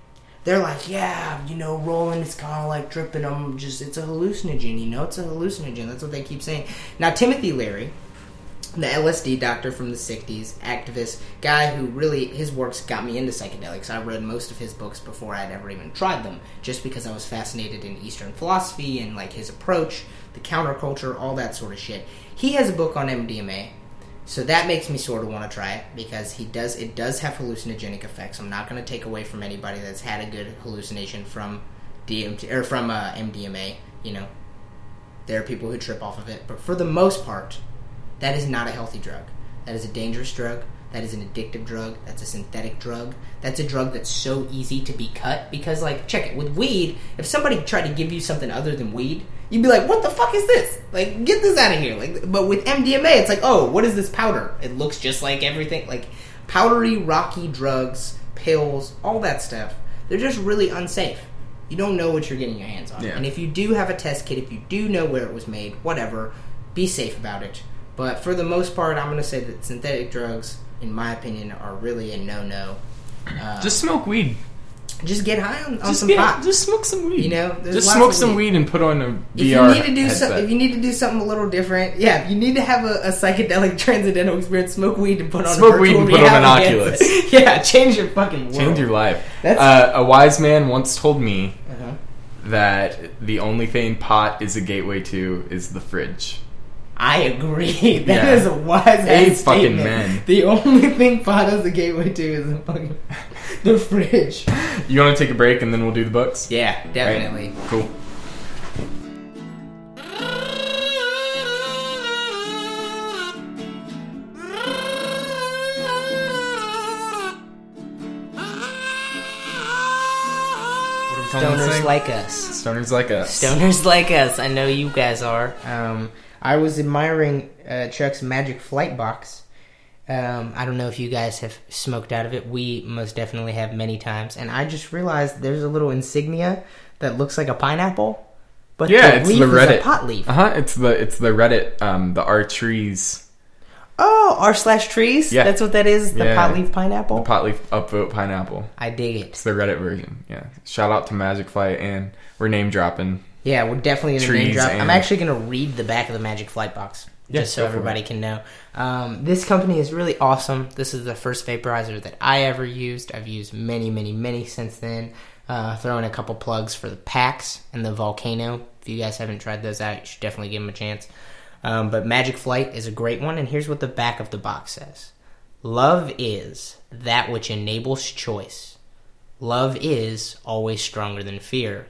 They're like, yeah, you know, rolling is kind of like tripping. I'm just, it's a hallucinogen, you know, it's a hallucinogen. That's what they keep saying. Now, Timothy Leary, the LSD doctor from the 60s, activist, guy who really, his works got me into psychedelics. I read most of his books before I'd ever even tried them, just because I was fascinated in Eastern philosophy and like his approach, the counterculture, all that sort of shit. He has a book on MDMA. So that makes me sort of want to try it because he does it does have hallucinogenic effects. I'm not going to take away from anybody that's had a good hallucination from DMT or from uh, MDMA. You know, there are people who trip off of it, but for the most part, that is not a healthy drug. That is a dangerous drug. That is an addictive drug. That's a synthetic drug. That's a drug that's so easy to be cut because, like, check it with weed. If somebody tried to give you something other than weed, you'd be like, "What the fuck is this? Like, get this out of here!" Like, but with MDMA, it's like, "Oh, what is this powder? It looks just like everything. Like, powdery, rocky drugs, pills, all that stuff. They're just really unsafe. You don't know what you're getting your hands on. Yeah. And if you do have a test kit, if you do know where it was made, whatever, be safe about it. But for the most part, I'm going to say that synthetic drugs, in my opinion, are really a no-no. Uh, Just smoke weed. Just get high on, on Just some get, pot. just smoke some weed. You know, just smoke of some weed. weed and put on a VR if you need to do headset. some, if you need to do something a little different, yeah, if you need to have a, a psychedelic transcendental experience, smoke weed and put on Smoke a weed and put on an reality Oculus. headset. yeah, change your fucking world. Change your life. That's- Uh, a wise man once told me Uh-huh. that the only thing pot is a gateway to is the fridge. I agree. That Yeah. is a wise Hey, ass fucking statement. men. The only thing pot is a gateway to is a fucking the fridge. You want to take a break and then we'll do the books? Yeah, Right? definitely. Cool. What are we calling this Stoners like us. Stoners like us. Stoners like us. I know you guys are. Um, I was admiring uh, Chuck's Magic Flight box. Um, I don't know if you guys have smoked out of it. We most definitely have many times. And I just realized there's a little insignia that looks like a pineapple, but Yeah, the it's the Reddit. a pot leaf. Uh huh. It's the it's the Reddit um the R trees Oh, r slash trees. Yeah. that's what that is. The Yeah. pot leaf pineapple. The pot leaf upvote pineapple. I dig it. It's the Reddit version. Yeah. Shout out to Magic Flight and we're name dropping. Yeah, we're definitely gonna name Trees drop. I'm actually gonna read the back of the Magic Flight box Just so everybody can know. Um, this company is really awesome. This is the first vaporizer that I ever used. I've used many, many, many since then. Uh, throw in a couple plugs for the Pax and the Volcano. If you guys haven't tried those out, you should definitely give them a chance. Um, but Magic Flight is a great one, and here's what the back of the box says Love is that which enables choice. Love is always stronger than fear.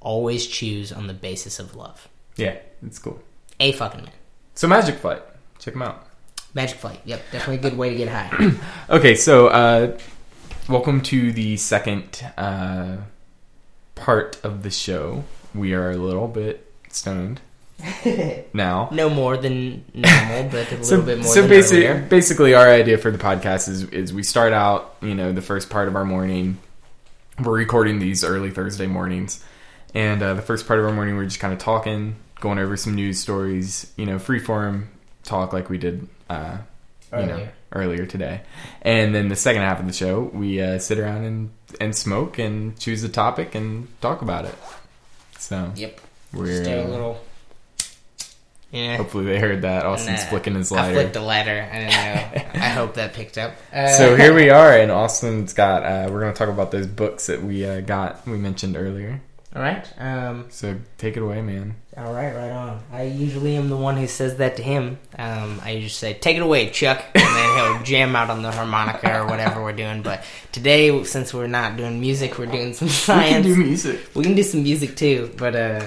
Always choose on the basis of love. Yeah, it's cool. A fucking man. So Magic Flight, check them out. Magic Flight. Yep, definitely a good way to get high. Okay, so uh, welcome to the second uh, part of the show. We are a little bit stoned now. no more than normal, but a little So, bit more so than basically, earlier. basically, our idea for the podcast is is we start out, you know, the first part of our morning. We're recording these early Thursday mornings, and uh, the first part of our morning, we're just kind of talking, going over some news stories, you know, freeform talk like we did, uh, you know, Earlier. earlier today. And then the second half of the show, we uh, sit around and and smoke and choose a topic and talk about it. So Yep. we're Just a uh, little. Yeah. hopefully they heard that Austin's Nah, flicking his lighter. I flicked the ladder. I didn't know. I hope that picked up. Uh, so here we are, and Austin's got. Uh, we're going to talk about those books that we uh, got. We mentioned earlier. All right. Um, So take it away, man. all right. Right on. I usually am the one who says that to him. Um, I just say, "Take it away, Chuck," and then he'll jam out on the harmonica or whatever we're doing. But today, since we're not doing music, we're doing some science. We can do music. We can do some music too, but uh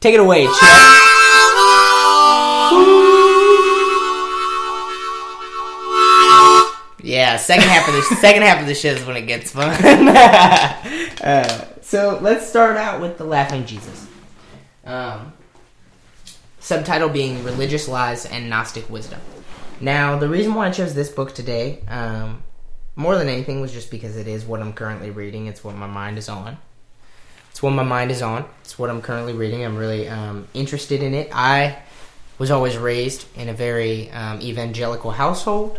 take it away, Chuck. Yeah, second half of the second half of the show is when it gets fun. uh, so let's start out with the Laughing Jesus. Um, subtitle being "Religious Lies and Gnostic Wisdom." Now, the reason why I chose this book today, um, more than anything was just because it is what I'm currently reading. It's what my mind is on. It's what my mind is on. It's what I'm currently reading. I'm really um, interested in it. I was always raised in a very um, evangelical household,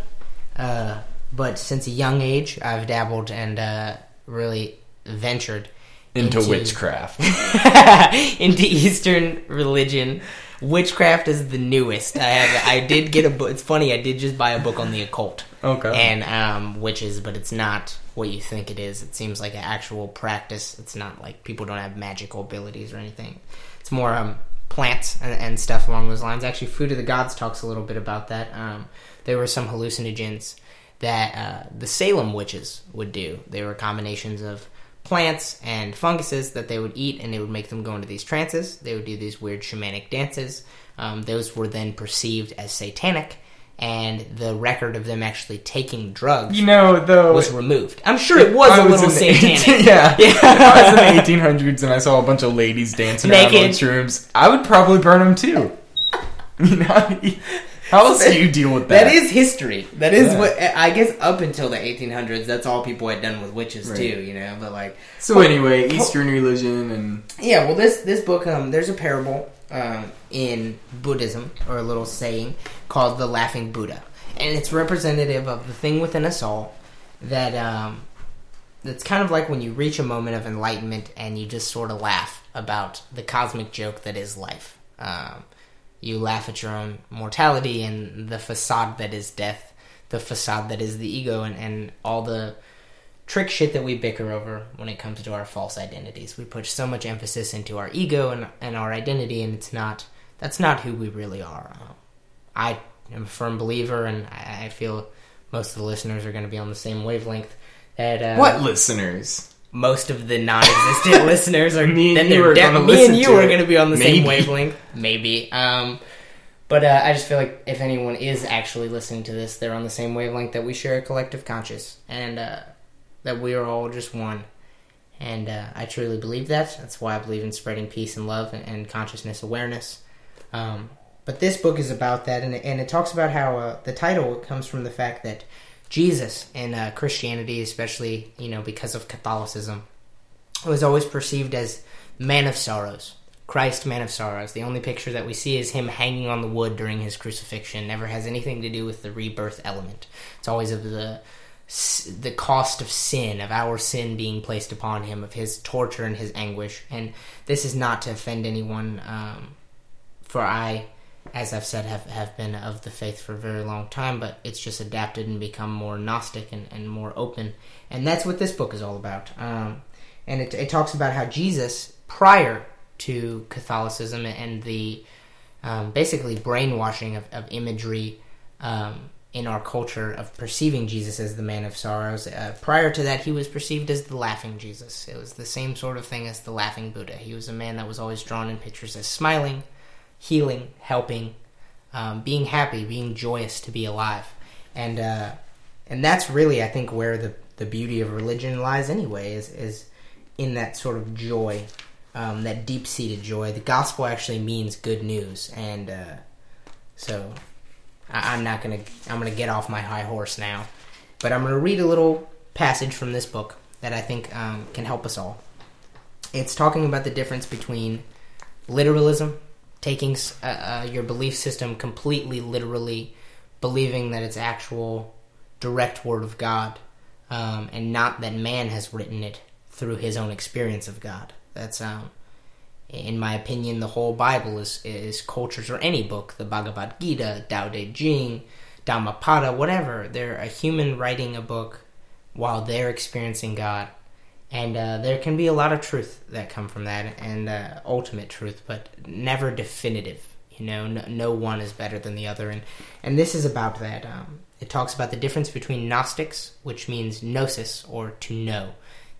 uh, but since a young age, I've dabbled and uh, really ventured Into, Into- witchcraft. into Eastern religion. Witchcraft is the newest. I have. I did get a book. It's funny. I did just buy a book on the occult Okay. and um, witches, but it's not what you think it is. It seems like an actual practice. It's not like people don't have magical abilities or anything. It's more um, plants and, and stuff along those lines. Actually, Food of the Gods talks a little bit about that. Um, there were some hallucinogens that uh, the Salem witches would do. They were combinations of plants and funguses that they would eat, and it would make them go into these trances. They would do these weird shamanic dances. Um, those were then perceived as satanic, and the record of them actually taking drugs you know, though. was removed. I'm sure it was I a little satanic. 18 yeah. Yeah. If I was in the 1800s and I saw a bunch of ladies dancing around Naked. shrooms, I would probably burn them too. You know, how else do you deal with that? That is history. That is Yeah. what I guess up until the 1800s. That's all people had done with witches Right. too. You know, but like So anyway, Eastern religion and Yeah, well, this this book, um, there's a parable um, in Buddhism or a little saying called the Laughing Buddha, and it's representative of the thing within us all that um, that's kind of like when you reach a moment of enlightenment and you just sort of laugh about the cosmic joke that is life. Um, you laugh at your own mortality and the facade that is death, the facade that is the ego, and, and all the trick shit that we bicker over when it comes to our false identities. We put so much emphasis into our ego and, and our identity, and it's not that's not who we really are. I am a firm believer, and I, I feel most of the listeners are going to be on the same wavelength. That uh, what listeners? Most of the non-existent listeners are Me and then you are de- gonna me and you are going to be on the same wavelength. Maybe. Um but uh, i just feel like if anyone is actually listening to this they're on the same wavelength that we share a collective conscious and uh that we are all just one. And uh, i truly believe that. That's why i believe in spreading peace and love and, and consciousness awareness. Um, but this book is about that. And it, and it talks about how uh, the title comes from the fact that jesus in uh, christianity especially you know because of catholicism was always perceived as man of sorrows. Christ, man of sorrows. The only picture that we see is him hanging on the wood during his crucifixion. Never has anything to do with the rebirth element. It's always of the the cost of sin, of our sin being placed upon him, of his torture and his anguish. And this is not to offend anyone, um, for I, as I've said, have, have been of the faith for a very long time, but it's just adapted and become more Gnostic and, and more open. And that's what this book is all about. Um, and it, it talks about how Jesus, prior to Catholicism and the um, basically brainwashing of, of imagery um, in our culture of perceiving Jesus as the man of sorrows, uh, prior to that, he was perceived as the laughing Jesus. It was the same sort of thing as the laughing Buddha. He was a man that was always drawn in pictures as smiling, healing, helping, um, being happy, being joyous to be alive, and uh, and that's really, I think, where the the beauty of religion lies. Anyway, is is in that sort of joy, um, that deep seated joy. The gospel actually means good news, and uh, so I, I'm not gonna I'm gonna get off my high horse now, but I'm gonna read a little passage from this book that I think um, can help us all. It's talking about the difference between literalism, taking uh, uh, your belief system completely literally, believing that it's actual direct word of God, um, and not that man has written it through his own experience of God. That's um, in my opinion, the whole Bible is is cultures or any book, the Bhagavad Gita, Tao Te Ching, Dhammapada, whatever. They're a human writing a book while they're experiencing God, and uh, there can be a lot of truth that come from that, and uh, ultimate truth, but never definitive. You know, no, no one is better than the other, and and this is about that. Um, it talks about the difference between Gnostics, which means gnosis or to know,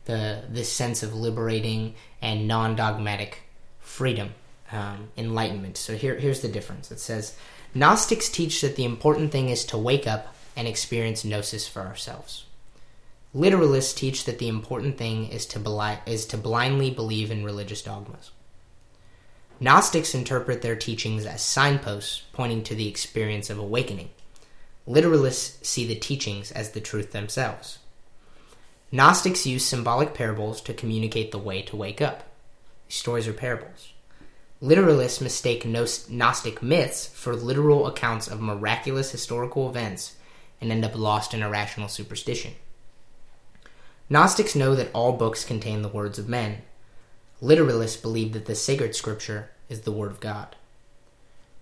the this sense of liberating and non-dogmatic freedom, um, enlightenment. So here, here's the difference. It says Gnostics teach that the important thing is to wake up and experience gnosis for ourselves. Literalists teach that the important thing is to is to blindly believe in religious dogmas. Gnostics interpret their teachings as signposts pointing to the experience of awakening. Literalists see the teachings as the truth themselves. Gnostics use symbolic parables to communicate the way to wake up. These stories are parables. Literalists mistake Gnostic myths for literal accounts of miraculous historical events and end up lost in irrational superstition. Gnostics know that all books contain the words of men. Literalists believe that the sacred scripture is the word of God.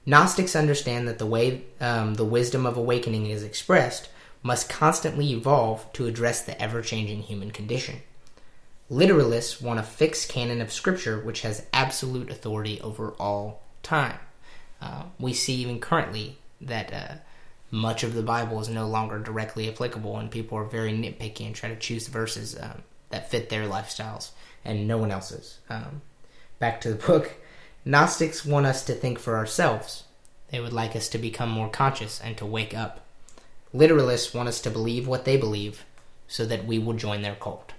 Gnostics understand that the way um, the wisdom of awakening is expressed must constantly evolve to address the ever changing human condition. Literalists want a fixed canon of scripture which has absolute authority over all time. Uh, we see even currently that uh, much of the Bible is no longer directly applicable, and people are very nitpicky and try to choose verses um, that fit their lifestyles and no one else's. Um, back to the book. Gnostics want us to think for ourselves. They would like us to become more conscious and to wake up. Literalists want us to believe what they believe so that we will join their cult.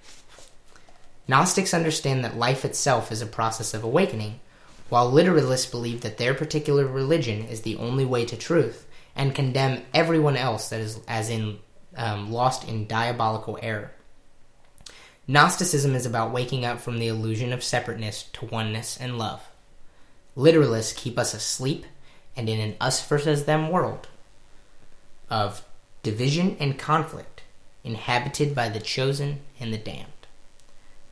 Gnostics understand that life itself is a process of awakening, while literalists believe that their particular religion is the only way to truth and condemn everyone else that is as in um, lost in diabolical error. Gnosticism is about waking up from the illusion of separateness to oneness and love. Literalists keep us asleep and in an us versus them world of division and conflict, inhabited by the chosen and the damned.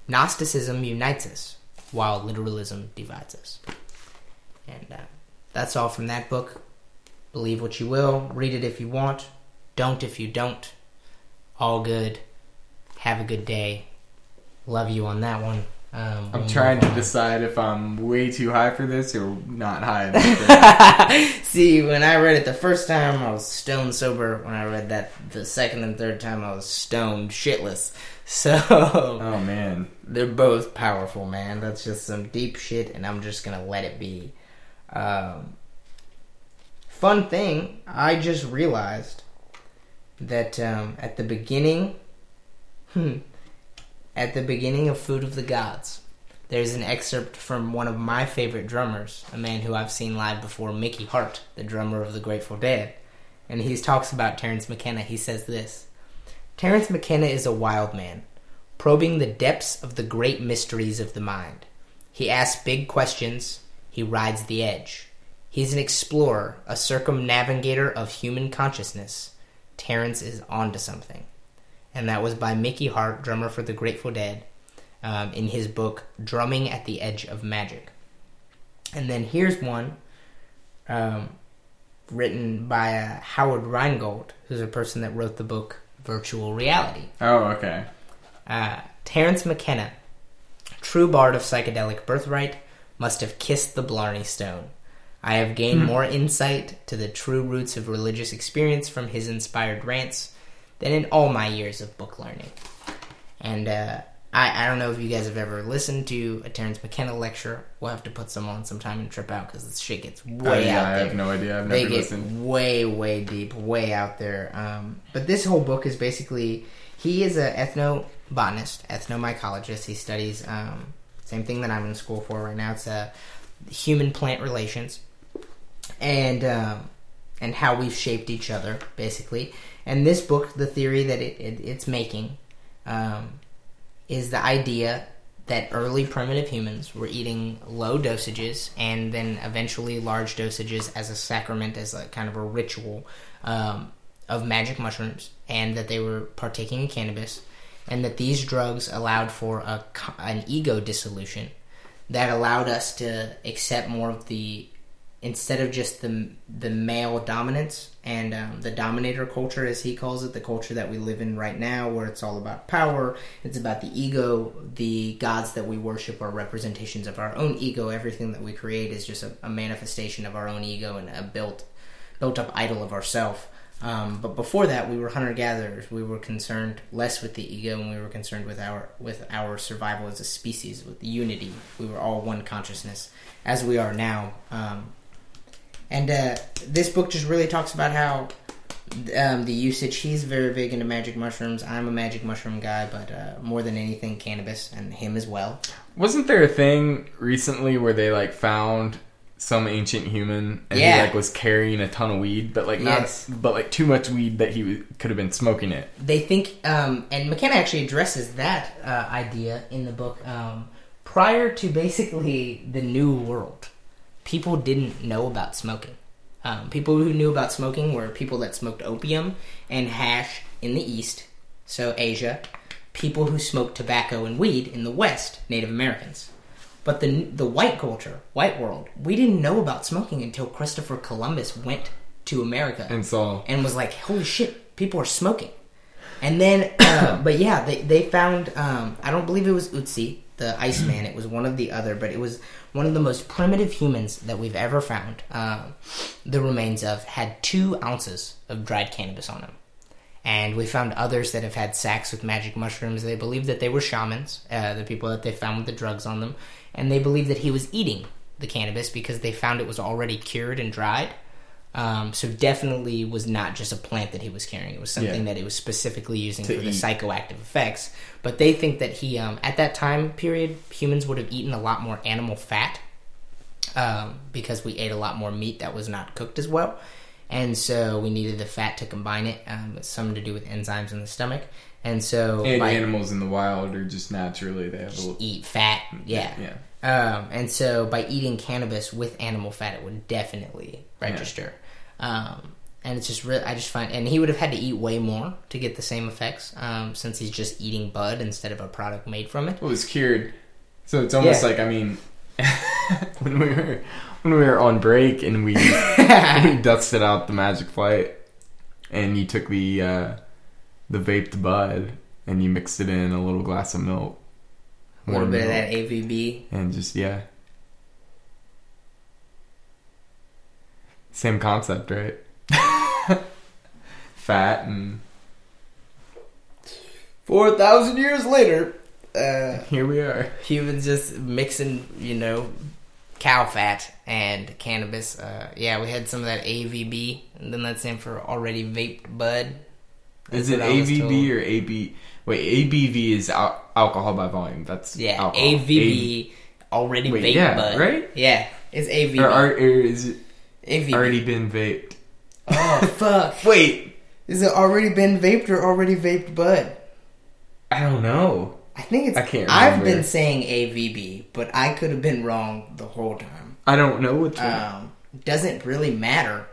Gnosticism unites us, while literalism divides us. And uh, that's all from that book. Believe what you will, read it if you want, don't if you don't. All good. Have a good day. Love you on that one. Um, I'm trying to decide if I'm way too high for this or not high enough. See, when I read it the first time, I was stone sober. When I read that the second and third time, I was stoned shitless. So, oh man, they're both powerful, man. That's just some deep shit, and I'm just gonna let it be. Um, fun thing, I just realized that um, at the beginning, hmm, at the beginning of Food of the Gods, there's an excerpt from one of my favorite drummers, a man who I've seen live before, Mickey Hart, the drummer of the Grateful Dead. And he talks about Terence McKenna. He says this Terence McKenna is a wild man, probing the depths of the great mysteries of the mind. He asks big questions, he rides the edge. He's an explorer, a circumnavigator of human consciousness. Terence is onto something. And that was by Mickey Hart, drummer for the Grateful Dead, um, in his book Drumming at the Edge of Magic. And then here's one um, written by uh, Howard Rheingold, who's a person that wrote the book Virtual Reality. Oh, okay. Uh, Terence McKenna, true bard of psychedelic birthright, must have kissed the Blarney Stone. I have gained hmm. more insight to the true roots of religious experience from his inspired rants than in all my years of book learning. And uh, I, I don't know if you guys have ever listened to a Terence McKenna lecture. We'll have to put some on sometime and trip out because this shit gets way oh, yeah, out there. I have no idea. I've they never get listened. way, way deep, way out there. Um, but this whole book is basically he is an ethnobotanist, ethnomycologist. He studies um, same thing that I'm in school for right now. It's uh, human plant relations and um, and how we've shaped each other, basically. And this book, the theory that it, it it's making, um, is the idea that early primitive humans were eating low dosages and then eventually large dosages as a sacrament, as a kind of a ritual um, of magic mushrooms, and that they were partaking in cannabis, and that these drugs allowed for a, an ego dissolution that allowed us to accept more of the instead of just the the male dominance and um, the dominator culture, as he calls it, the culture that we live in right now, where it's all about power, it's about the ego. The gods that we worship are representations of our own ego. Everything that we create is just a, a manifestation of our own ego and a built built up idol of ourself. Um, but before that, we were hunter gatherers. We were concerned less with the ego, and we were concerned with our with our survival as a species, with unity. We were all one consciousness, as we are now. Um, and uh, this book just really talks about how um, the usage. He's very big into magic mushrooms. I'm a magic mushroom guy, but uh, more than anything, cannabis, and him as well. Wasn't there a thing recently where they like found some ancient human and Yeah. he like was carrying a ton of weed, but like not, Yes. but like too much weed that he w- could have been smoking it. they think, um, and McKenna actually addresses that uh, idea in the book. Um, prior to basically the New World, people didn't know about smoking. Um, people who knew about smoking were people that smoked opium and hash in the East, so Asia. People who smoked tobacco and weed in the West, Native Americans. But the the white culture, white world, we didn't know about smoking until Christopher Columbus went to America And saw and was like, "Holy shit, people are smoking." And then, uh, but yeah, they they found. Um, I don't believe it was Ötzi, the Iceman. It was one of the other, but it was one of the most primitive humans that we've ever found. Um, the remains of had two ounces of dried cannabis on them. And we found others that have had sacks with magic mushrooms. They believe that they were shamans, uh, the people that they found with the drugs on them. And they believe that he was eating the cannabis because they found it was already cured and dried. Um, so definitely was not just a plant that he was carrying. It was something Yeah. that he was specifically using To for the eat. psychoactive effects. But they think that he, um, at that time period, humans would have eaten a lot more animal fat um, because we ate a lot more meat that was not cooked as well. And so we needed the fat to combine it. Um, it's something to do with enzymes in the stomach. And so and by- animals in the wild are just naturally they have a little eat fat. Yeah. yeah. Um, and so by eating cannabis with animal fat, it would definitely register. Um, and it's just really, I just find, and he would have had to eat way more to get the same effects, um, since he's just eating bud instead of a product made from it. Well, it was cured. So it's almost Yeah. like I mean, when we were when we were on break and we we dusted out the magic flight, and you took the uh, the vaped bud and you mixed it in a little glass of milk, A little bit of that AVB. and just yeah, same concept, right? Fat and Four thousand years later, uh, here we are. humans just mixing, you know, cow fat and cannabis. Uh, yeah, we had some of that AVB, and then that's in for already vaped bud. Is it what I was AVB or AB? Wait, ABV is al- alcohol by volume. That's Yeah, alcohol. AVB already Wait, vaped yeah, bud. right? Yeah, it's AVB. Or, or, or is it AVB. already been vaped? Oh fuck! Wait, Is it already been vaped or already vaped bud? I don't know. I think it's. I can't Remember. I've been saying AVB, but I could have been wrong the whole time. I don't know which one. Um, doesn't really matter.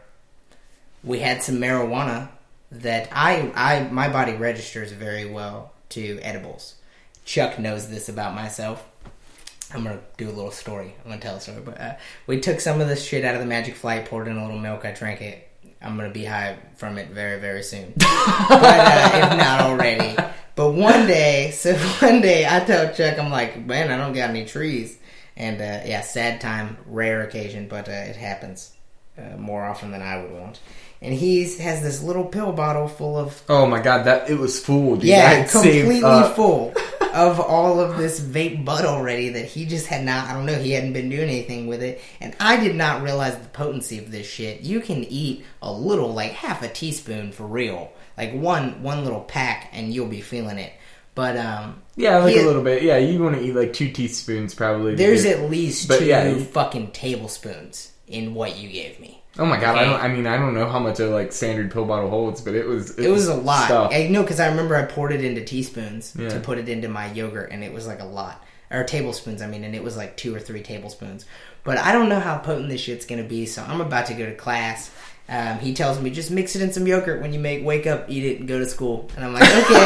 We had some marijuana that I, I, my body registers very well to edibles. Chuck knows this about myself. I'm gonna do a little story. I'm gonna tell a story, but uh, we took some of this shit out of the Magic Flight, poured in a little milk. I drank it. I'm gonna be high from it very, very soon, but uh, if not already. But one day, so one day, I tell Chuck, I'm like, man, I don't got any trees, and uh, yeah, sad time, rare occasion, but uh, it happens uh, more often than I would want. And he has this little pill bottle full of oh my god, that it was full. Dude. Yeah, completely full of all of this vape bud already that he just had not. I don't know. He hadn't been doing anything with it, and I did not realize the potency of this shit. You can eat a little, like half a teaspoon for real, like one one little pack, and you'll be feeling it. But um, Yeah, like he- a little bit. Yeah, you want to eat like two teaspoons probably. There's at least But two yeah, fucking tablespoons in what you gave me. Oh my god, I don't. I mean, I don't know how much a like standard pill bottle holds, but it was. It was a lot. Stuff. I know because I remember I poured it into teaspoons Yeah. to put it into my yogurt, and it was like a lot, or tablespoons. I mean, and it was like two or three tablespoons. But I don't know how potent this shit's gonna be, so I'm about to go to class. Um, he tells me just mix it in some yogurt when you make wake up, eat it, and go to school. And I'm like, okay,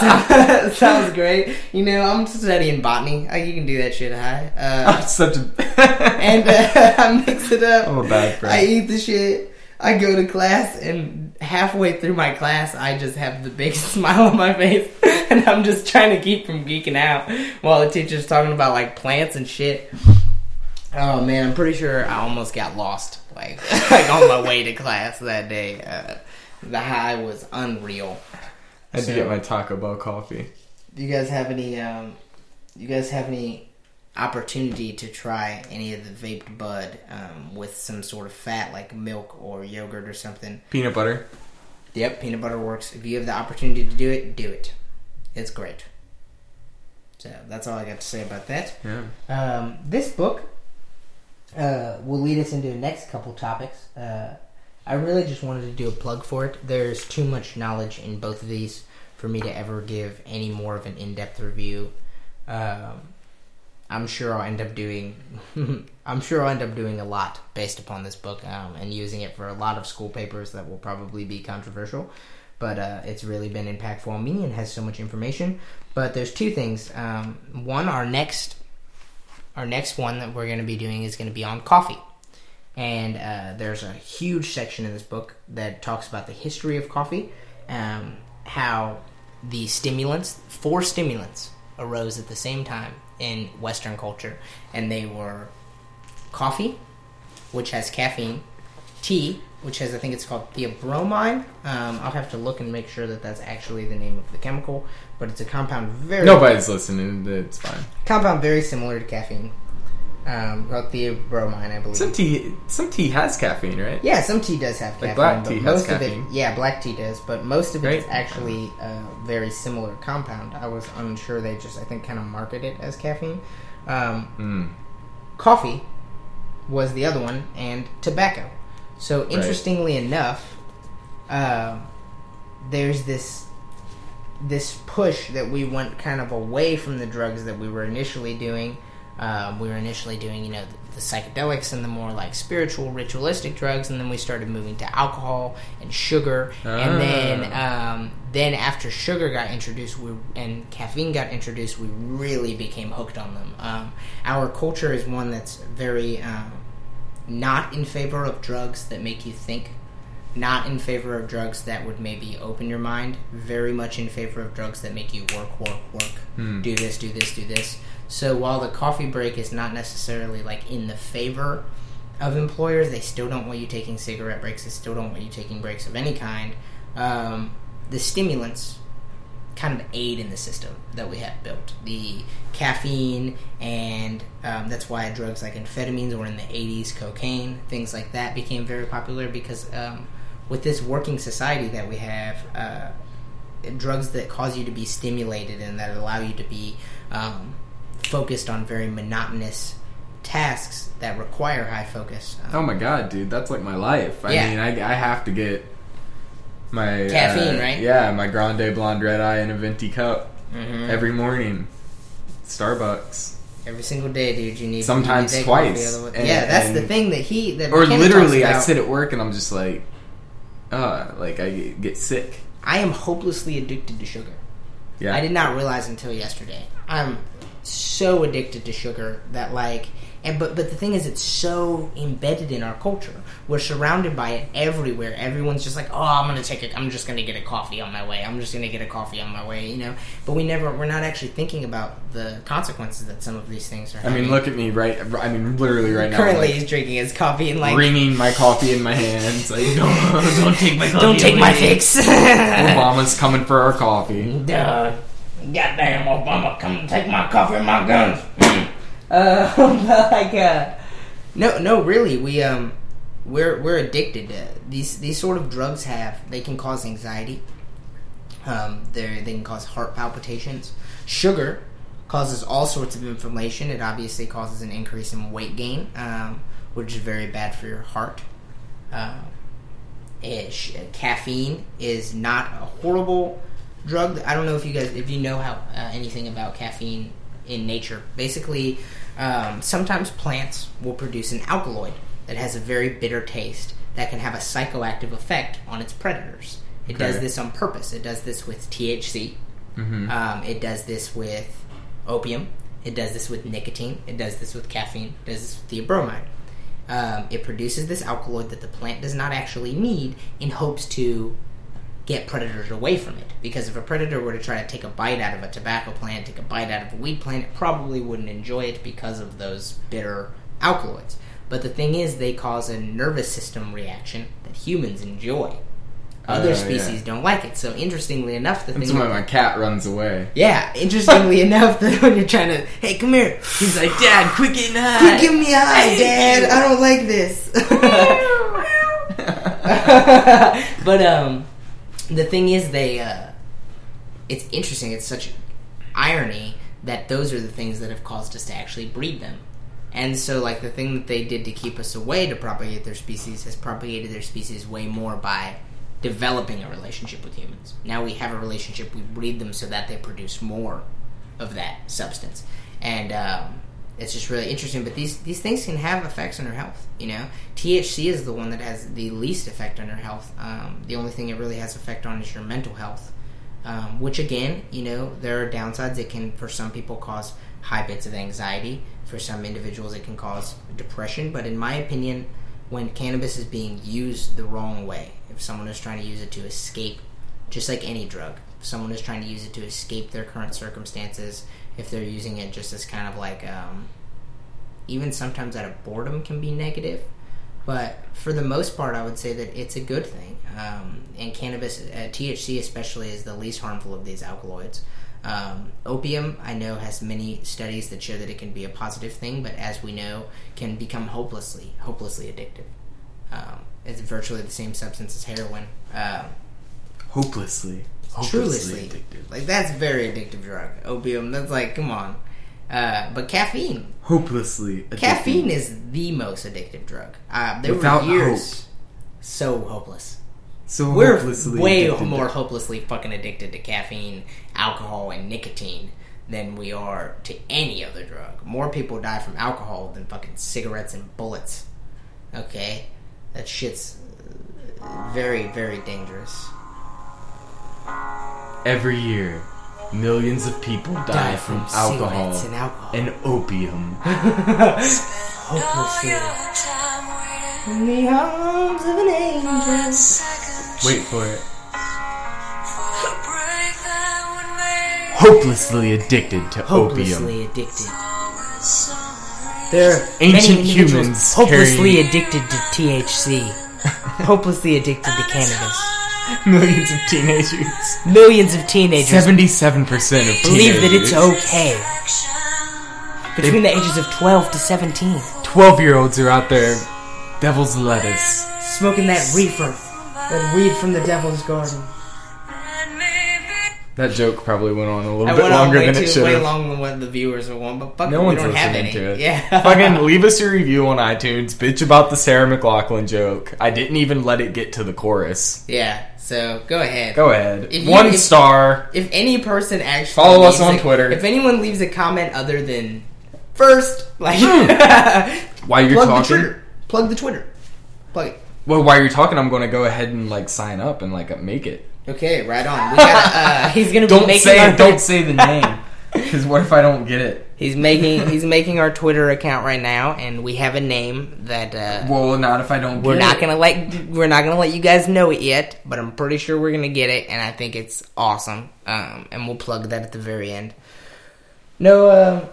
So- sounds great. You know, I'm studying botany. I, you can do that shit high. Uh, I'm such a. and uh, I mix it up. I'm a bad friend. I eat the shit. I go to class, and halfway through my class, I just have the biggest smile on my face, and I'm just trying to keep from geeking out while the teacher's talking about like plants and shit. Oh man, I'm pretty sure I almost got lost, like like on my way to class that day. Uh, the high was unreal. I had So- to get my Taco Bell coffee. Do you guys have any? Um, you guys have any opportunity to try any of the vaped bud um, with some sort of fat, like milk or yogurt or something? Peanut butter. Yep, peanut butter works. If you have the opportunity to do it, do it. It's great. So that's all I got to say about that. Yeah. Um, this book uh, will lead us into the next couple topics. Uh, I really just wanted to do a plug for it. There's too much knowledge in both of these for me to ever give any more of an in-depth review. Um, I'm sure I'll end up doing. I'm sure I'll end up doing a lot based upon this book um, and using it for a lot of school papers that will probably be controversial. But uh, it's really been impactful on me and has so much information. But there's two things. Um, one, our next, our next one that we're going to be doing is going to be on coffee, and uh, there's a huge section in this book that talks about the history of coffee, um, how the stimulants, four stimulants, arose at the same time in Western culture, and they were coffee, which has caffeine, tea, which has I think it's called theobromine. Um, I'll have to look and make sure that that's actually the name of the chemical, but it's a compound very Nobody's listening. It's fine. compound very similar to caffeine. Um, called theobromine, I believe. Some tea, some tea has caffeine, right? Yeah, some tea does have Like caffeine, black but tea has most caffeine. of it, yeah, black tea does, but most of it is Right. actually a very similar compound. I was unsure; they just, I think, kind of market it as caffeine. Um, Mm. coffee was the other one, and tobacco. So, interestingly enough, uh, there's this this push that we went kind of away from the drugs that we were initially doing. Um, we were initially doing, you know, the, the psychedelics and the more like spiritual, ritualistic drugs, and then we started moving to alcohol and sugar, and then um, then after sugar got introduced, we and caffeine got introduced, we really became hooked on them. Um, our culture is one that's very um, not in favor of drugs that make you think not in favor of drugs that would maybe open your mind very much in favor of drugs that make you work work work. Do this do this do this. So while the coffee break is not necessarily like in the favor of employers they still don't want you taking cigarette breaks. They still don't want you taking breaks of any kind. Um, the stimulants kind of aid in the system that we have built. The caffeine, and um, that's why drugs like amphetamines were in the 80s, cocaine, things like that became very popular because um, with this working society that we have, uh, drugs that cause you to be stimulated and that allow you to be um, focused on very monotonous tasks that require high focus. Um, Oh my god, dude, that's like my life. I Yeah. mean, I, I have to get my Caffeine, uh, right? Yeah, my Grande Blonde Red Eye in a venti cup mhm. every morning. Starbucks, Every single day, dude, you need Sometimes you need twice. And- yeah, that's the thing that he that or literally, I sit at work and I'm just like, uh, like I get sick. I am hopelessly addicted to sugar. Yeah, I did not realize until yesterday. I'm so addicted to sugar that like and but but the thing is it's so embedded in our culture. We're surrounded by it everywhere. Everyone's just like, "Oh, I'm going to take it. I'm just going to get a coffee on my way. I'm just going to get a coffee on my way," you know. But we never we're not actually thinking about the consequences that some of these things are I mean, look at me, right? I mean, literally right now. Currently, I'm, he's drinking his coffee and like, like, wringing my coffee in my hands. Like, don't, don't take my coffee. "Don't take away. my fix." Obama's coming for our coffee. Duh. Goddamn Obama, come take my coffee and my guns. uh, like, uh, no, no, really, we um, we're we're addicted. To, these these sort of drugs have they can cause anxiety. Um, they can cause heart palpitations. Sugar causes all sorts of inflammation. It obviously causes an increase in weight gain, um, which is very bad for your heart. Uh, ish. Caffeine is not a horrible drug. I don't know if you guys, if you know how uh, anything about caffeine in nature. Basically, um, sometimes plants will produce an alkaloid that has a very bitter taste that can have a psychoactive effect on its predators. It does this on purpose. It does this with THC. hmm Um, it does this with opium. It does this with nicotine. It does this with caffeine. It does this with theobromine. Um, it produces this alkaloid that the plant does not actually need in hopes to get predators away from it. Because if a predator were to try to take a bite out of a tobacco plant, take a bite out of a weed plant, it probably wouldn't enjoy it because of those bitter alkaloids. But the thing is, they cause a nervous system reaction that humans enjoy. Other Uh, species yeah. don't like it. So interestingly enough, the That's thing why my cat runs away. yeah, interestingly enough, that when you're trying to, hey, come here, He's like, Dad, quit getting high. quit giving me a high, Dad. you." I don't like this. but um, the thing is, they. Uh, it's interesting. It's such irony that those are the things that have caused us to actually breed them. And so, like the thing that they did to keep us away to propagate their species has propagated their species way more by developing a relationship with humans. Now we have a relationship. We breed them so that they produce more of that substance, and um, it's just really interesting. But these these things can have effects on our health. You know, THC is the one that has the least effect on our health. Um, the only thing it really has effect on is your mental health. Um, which again, you know, there are downsides. It can, for some people, cause high bits of anxiety. For some individuals, it can cause depression. But in my opinion, when cannabis is being used the wrong way, if someone is trying to use it to escape, just like any drug, if someone is trying to use it to escape their current circumstances, if they're using it just as kind of like, um, even sometimes out of boredom can be negative. But for the most part, I would say that it's a good thing. Um, and cannabis, uh, THC especially, is the least harmful of these alkaloids. Um, opium, I know, has many studies that show that it can be a positive thing, but as we know, can become hopelessly, hopelessly addictive. Um, it's virtually the same substance as heroin. Um, Hopelessly. addictive. Like that's very addictive drug. Opium. That's like, come on. Uh, but caffeine, Hopelessly. addicted. caffeine is the most addictive drug. Uh, there Without were years so hopeless. So We're hopelessly way addicted. more hopelessly fucking addicted to caffeine, alcohol, and nicotine than we are to any other drug. More people die from alcohol than fucking cigarettes and bullets. Okay, that shit's very, very dangerous. Every year, millions of people die, from, alcohol and alcohol. and opium. hopelessly in the arms of an angel. Wait for it. Hopelessly addicted to opium. Hopelessly addicted. There are Ancient many individuals humans hopelessly carrying- addicted to THC, hopelessly addicted to cannabis. Millions of teenagers. Millions of teenagers Seventy-seven percent of teenagers believe that it's okay. Between the ages of 12 to 17, Twelve-year-olds are out there, devil's lettuce. smoking that reefer, that weed from the devil's garden. That joke probably went on a little I bit longer than too it should way have. longer than what the viewers would want, but fuck No it, we one's don't have listening any. to it. Yeah, Fucking leave us a review on iTunes. Bitch about the Sarah McLachlan joke. I didn't even let it get to the chorus. yeah. So go ahead. Go ahead. If you- One if- star. If any person actually Follow us on a- Twitter. If anyone leaves a comment other than first, like hmm. While you're plug the talking, Twitter, plug the Twitter, plug it. Well, while you're talking, I'm going to go ahead and like sign up and like make it. Okay, right on. We got. Uh, he's gonna be Don't making say our, don't say the name. Because what if I don't get it? He's making he's making our Twitter account right now, and we have a name that uh, Well, not if I don't. we're get not it. gonna let we're not gonna let you guys know it yet, but I'm pretty sure we're gonna get it, and I think it's awesome. Um, and we'll plug that at the very end. No, um,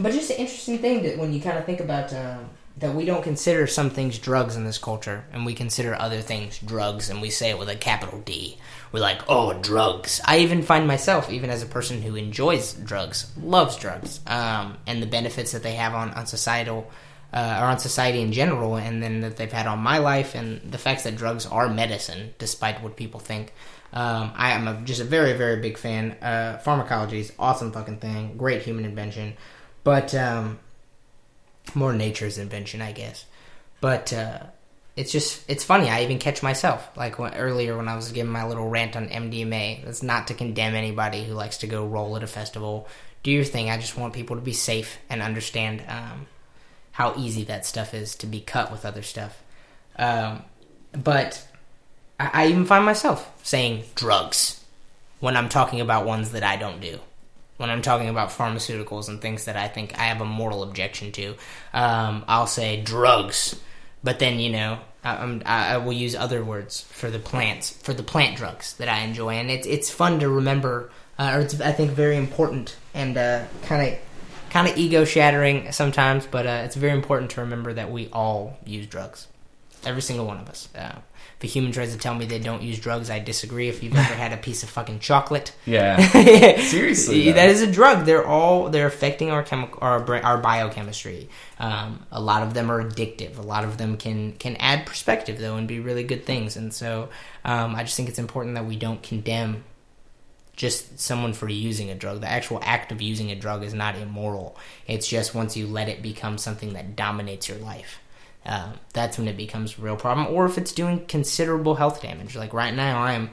but just an interesting thing that when you kind of think about um, that we don't consider some things drugs in this culture, and we consider other things drugs, and we say it with a capital D. We're like, oh, drugs. I even find myself, even as a person who enjoys drugs, loves drugs, um, and the benefits that they have on on societal. Uh, or on society in general, and then that they've had on my life, and the facts that drugs are medicine, despite what people think. Um, I am a, just a very, very big fan. Uh, pharmacology is awesome fucking thing, great human invention, but um, more nature's invention, I guess. But uh, it's just it's funny. I even catch myself like when, earlier when I was giving my little rant on MDMA. That's not to condemn anybody who likes to go roll at a festival. Do your thing. I just want people to be safe and understand um, how easy that stuff is to be cut with other stuff. Um, but I, I even find myself saying drugs when I'm talking about ones that I don't do. When I'm talking about pharmaceuticals and things that I think I have a moral objection to, um, I'll say drugs. But then you know, I, I will use other words for the plants, for the plant drugs that I enjoy, and it's it's fun to remember, uh, or it's I think very important and kind of kind of ego shattering sometimes, but uh, it's very important to remember that we all use drugs. Every single one of us. Uh, if a human tries to tell me they don't use drugs, I disagree. If you've ever had a piece of fucking chocolate, Yeah. Seriously, though. that is a drug. They're all they're affecting our chemical our our biochemistry. Um, a lot of them are addictive. A lot of them can can add perspective though and be really good things. And so um, I just think it's important that we don't condemn just someone for using a drug. The actual act of using a drug is not immoral. It's just once you let it become something that dominates your life. Um, that's when it becomes a real problem, or if it's doing considerable health damage. Like right now, I am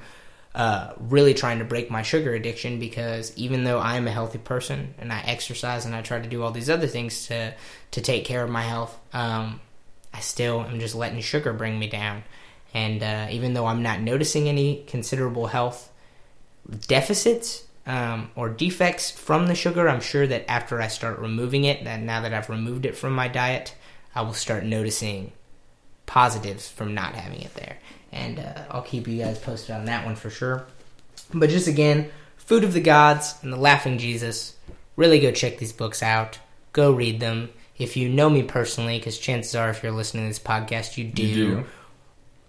uh, really trying to break my sugar addiction because even though I am a healthy person and I exercise and I try to do all these other things to to take care of my health, um, I still am just letting sugar bring me down. And uh, even though I'm not noticing any considerable health deficits um, or defects from the sugar, I'm sure that after I start removing it, that now that I've removed it from my diet, I will start noticing positives from not having it there. And uh, I'll keep you guys posted on that one for sure. But just again, Food of the Gods and The Laughing Jesus. Really go check these books out. Go read them. If you know me personally, because chances are, if you're listening to this podcast, you do. You do.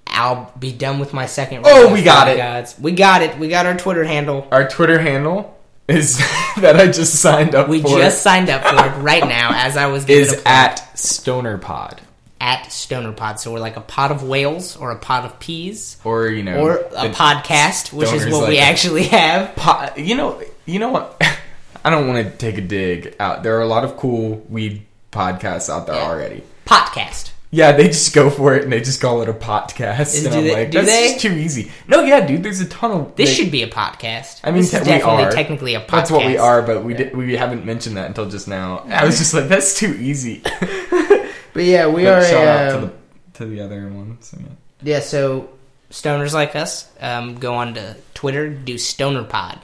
I'll be done with my second. Oh, we got it. Gods. We got it. We got our Twitter handle. Our Twitter handle is that I just signed up We for. just signed up for it right now as I was giving is at Stoner Pod. At Stoner Pod. So we're like a pot of whales or a pot of peas Or you know, or a podcast, which is what like we actually have. po- you know, you know what? I don't want to take a dig out. There are a lot of cool weed podcasts out there Yeah. already. Podcast. Yeah, they just go for it and they just call it a podcast. And I'm they- like, that's they? just too easy. No, yeah, dude, there's a ton of. This they- should be a podcast. I mean, te- we are. technically a podcast. That's what we are, but we did, we haven't mentioned that until just now. I was just like, that's too easy. But yeah, we But are. shout out to um, the to the other one. So yeah. Yeah, so stoners like us um, go on to Twitter, do Stoner Pod.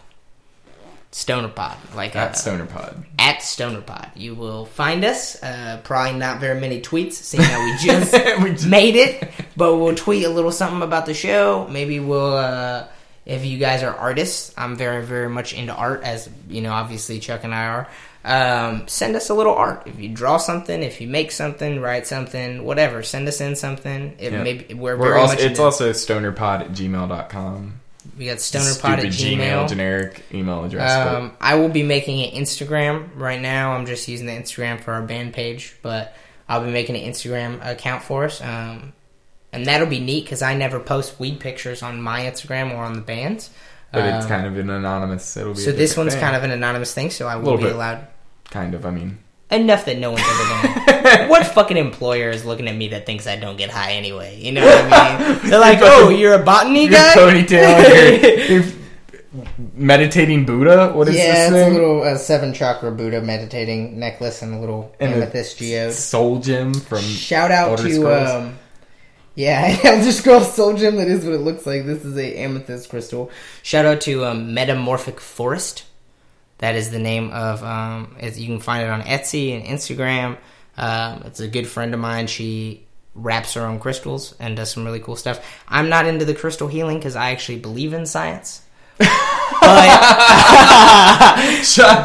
Stoner Pod, like At uh, StonerPod. at Stoner Pod. You will find us. Uh, probably not very many tweets, seeing how we just We just- made it. But we'll tweet a little something about the show. Maybe we'll, uh, if you guys are artists, I'm very, very much into art, as you know, obviously Chuck and I are. Um, send us a little art. If you draw something, if you make something, write something, whatever, send us in something. It Yeah. maybe we're, We're very also, much. it's also stonerpod at gmail.com. we got stonerpod at Stupid Gmail. generic email address. but- Um, I will be making an Instagram right now. I'm just using the Instagram for our band page, but I'll be making an Instagram account for us. Um, and that'll be neat because I never post weed pictures on my Instagram or on the band's. but it's Um, kind of an anonymous. It'll be. so this one's kind of an anonymous thing, so I will be bit. allowed kind of. I mean, enough that no one's ever gonna. what fucking employer is looking at me that thinks I don't get high anyway? You know what I mean? They're like, "Oh, you're a botany your guy." ponytail, your, your meditating Buddha. What is yeah, this it's thing? a little uh, seven chakra Buddha meditating necklace and a little And a amethyst geode. Soul Gem from Shout out Elder to um, yeah, Elder Scrolls Soul Gem. That is what it looks like. This is a amethyst crystal. Shout out to um, Metamorphic Forest. That is the name of. Um, you can find it on Etsy and Instagram. Um, it's a good friend of mine. She wraps her own crystals and does some really cool stuff. I'm not into the crystal healing because I actually believe in science. but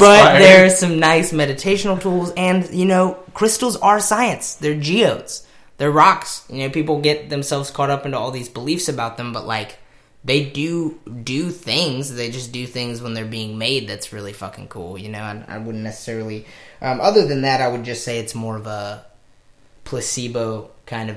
but fired. there's some nice meditational tools and you know crystals are science they're geodes they're rocks you know people get themselves caught up into all these beliefs about them but like they do do things. They just do things when they're being made that's really fucking cool you know? And i wouldn't necessarily um, other than that i would just say it's more of a placebo kind of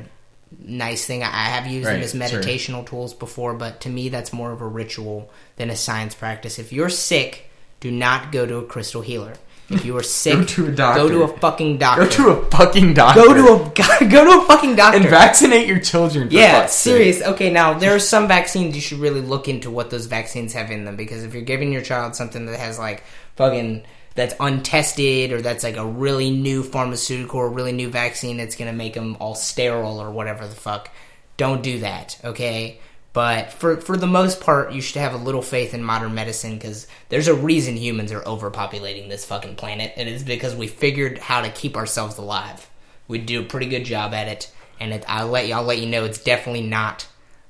nice thing. I have used them Right, as sure. meditational tools before but to me that's more of a ritual than a science practice. If you're sick do not go to a crystal healer if you are sick Go to a doctor. go to a fucking doctor Go to a fucking doctor. go to a go to a fucking doctor and vaccinate your children. Yeah, fuck's sake. serious. Okay, now there are some vaccines you should really look into what those vaccines have in them because if you're giving your child something that has like fucking that's untested or that's like a really new pharmaceutical or really new vaccine that's gonna make them all sterile or whatever the fuck, don't do that. Okay. But for for the most part, you should have a little faith in modern medicine because there's a reason humans are overpopulating this fucking planet, and it's because we figured how to keep ourselves alive. We do a pretty good job at it, and it, I'll let you, I'll let you know it's definitely not,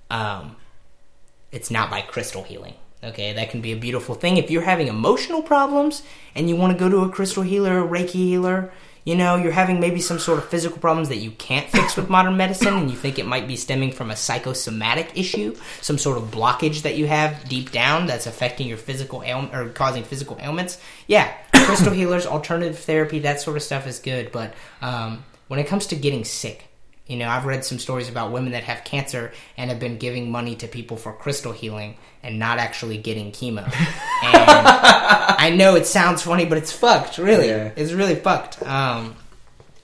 um, it's not by crystal healing. Okay, that can be a beautiful thing if you're having emotional problems and you want to go to a crystal healer, a Reiki healer. You know, you're having maybe some sort of physical problems that you can't fix with modern medicine, and you think it might be stemming from a psychosomatic issue, some sort of blockage that you have deep down that's affecting your physical ailment or causing physical ailments. Yeah, crystal healers, alternative therapy, that sort of stuff is good. But um, when it comes to getting sick, You know, I've read some stories about women that have cancer and have been giving money to people for crystal healing and not actually getting chemo. And I know it sounds funny, but it's fucked. Really, Yeah. it's really fucked. Um,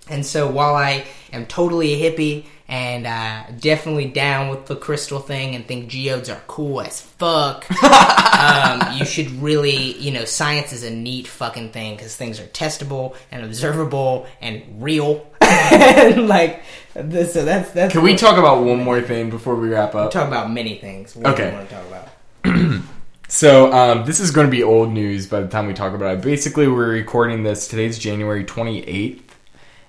and so while I am totally a hippie and uh, definitely down with the crystal thing and think geodes are cool as fuck, um, you should really, you know, science is a neat fucking thing because things are testable and observable and real. and like, this, so that's that's. Can we talk about one more thing before we wrap up? talk about many things? What do Okay. you want to talk about? So um, this is going to be old news by the time we talk about it. Basically, we're recording this. Today's January 28th,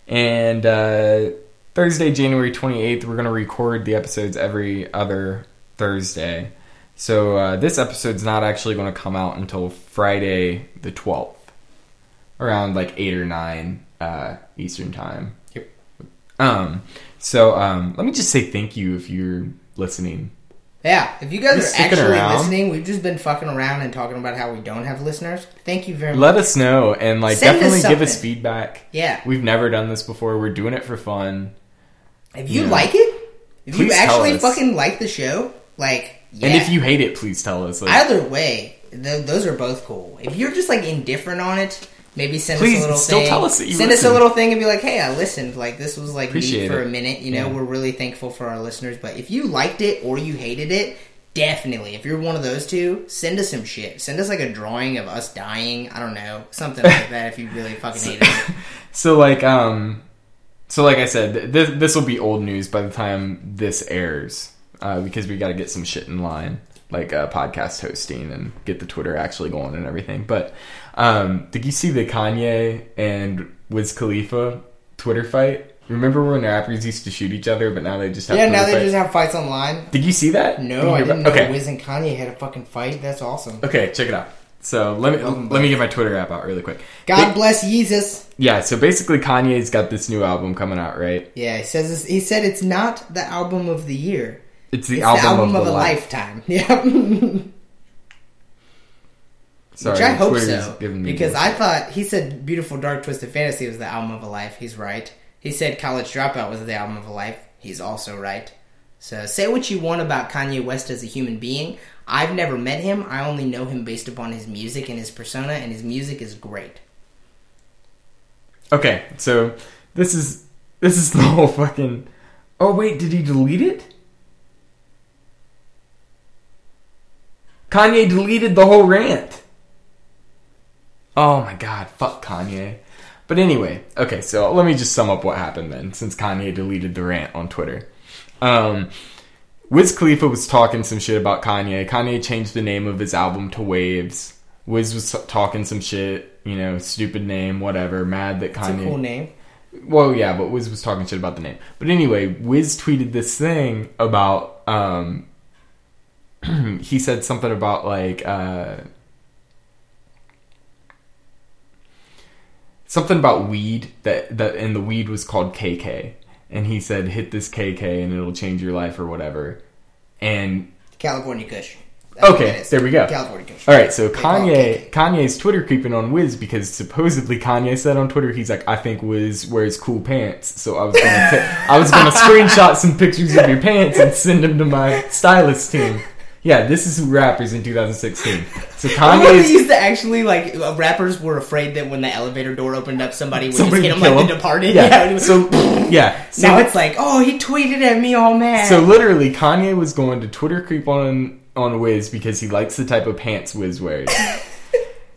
and uh, Thursday, January 28th, we're going to record the episodes every other Thursday. So uh, this episode's not actually going to come out until Friday the 12th, around like eight or nine uh, Eastern time. Um. So um, let me just say thank you if you're listening. Yeah, if you guys are actually around. listening, we've just been fucking around and talking about how we don't have listeners. Thank you very much. Let us know and like Send us definitely give us feedback. Yeah. We've never done this before. We're doing it for fun. If you like it, if you actually fucking like the show, like, yeah. And if you hate it, please tell us. Like, either way, th- those are both cool. If you're just like indifferent on it, maybe send Please, us a little still thing. tell us send us a little thing and be like, "Hey, I listened. Like this was like Appreciate neat for it. a minute." You know, Yeah. we're really thankful for our listeners. But if you liked it or you hated it. Definitely, if you're one of those two, send us some shit. Send us like a drawing of us dying. I don't know, something like that. If you really fucking hated it. so like um, so like I said, this this will be old news by the time this airs uh, because we got to get some shit in line, like uh, podcast hosting and get the Twitter actually going and everything. But um, did you see the Kanye and Wiz Khalifa Twitter fight? Remember when rappers used to shoot each other, but now they just have Yeah, now they fights? just have fights online. Did you see that? Did No, I didn't about- know Okay, Wiz and Kanye had a fucking fight. That's awesome. okay, check it out. So let me Welcome let me get my Twitter app out really quick. God Ba- bless Jesus. yeah, so basically Kanye's got this new album coming out, right? Yeah, he says this, he said it's not the album of the year. It's the It's album, the album of, of, a life. lifetime. Yeah. Sorry, Which I hope so. Because. I thought he said Beautiful Dark Twisted Fantasy was the album of a life. He's right. He said College Dropout was the album of a life. He's also right. So say what you want about Kanye West as a human being. I've never met him. I only know him based upon his music and his persona, and his music is great. Okay, so this is this is the whole fucking. Oh wait, did he delete it? Kanye deleted the whole rant. Oh my god, fuck Kanye. But anyway, okay, so let me just sum up what happened then, since Kanye deleted the rant on Twitter. Um, Wiz Khalifa was talking some shit about Kanye. Kanye changed the name of his album to Waves. Wiz was talking some shit, you know, stupid name, whatever, mad that It's Kanye. a cool name. Well, yeah, but Wiz was talking shit about the name. But anyway, Wiz tweeted this thing about. Um, he said something about like uh, something about weed that that and the weed was called KK, and he said hit this KK and it'll change your life or whatever. And California Kush. That's Okay, there we go. California Kush. All right, so Kanye, Kanye's Twitter creeping on Wiz because supposedly Kanye said on Twitter he's like, I think Wiz wears cool pants, so I was gonna, ta- I was gonna screenshot some pictures of your pants and send them to my stylist team. Yeah, this is rappers in 2016. So when used to actually like uh, rappers were afraid that when the elevator door opened up, somebody would Somebody just hit them like kill the Departed. yeah. it was- So yeah, so now it's like, oh, he tweeted at me all mad. So literally, Kanye was going to Twitter creep on on Wiz because he likes the type of pants Wiz wears.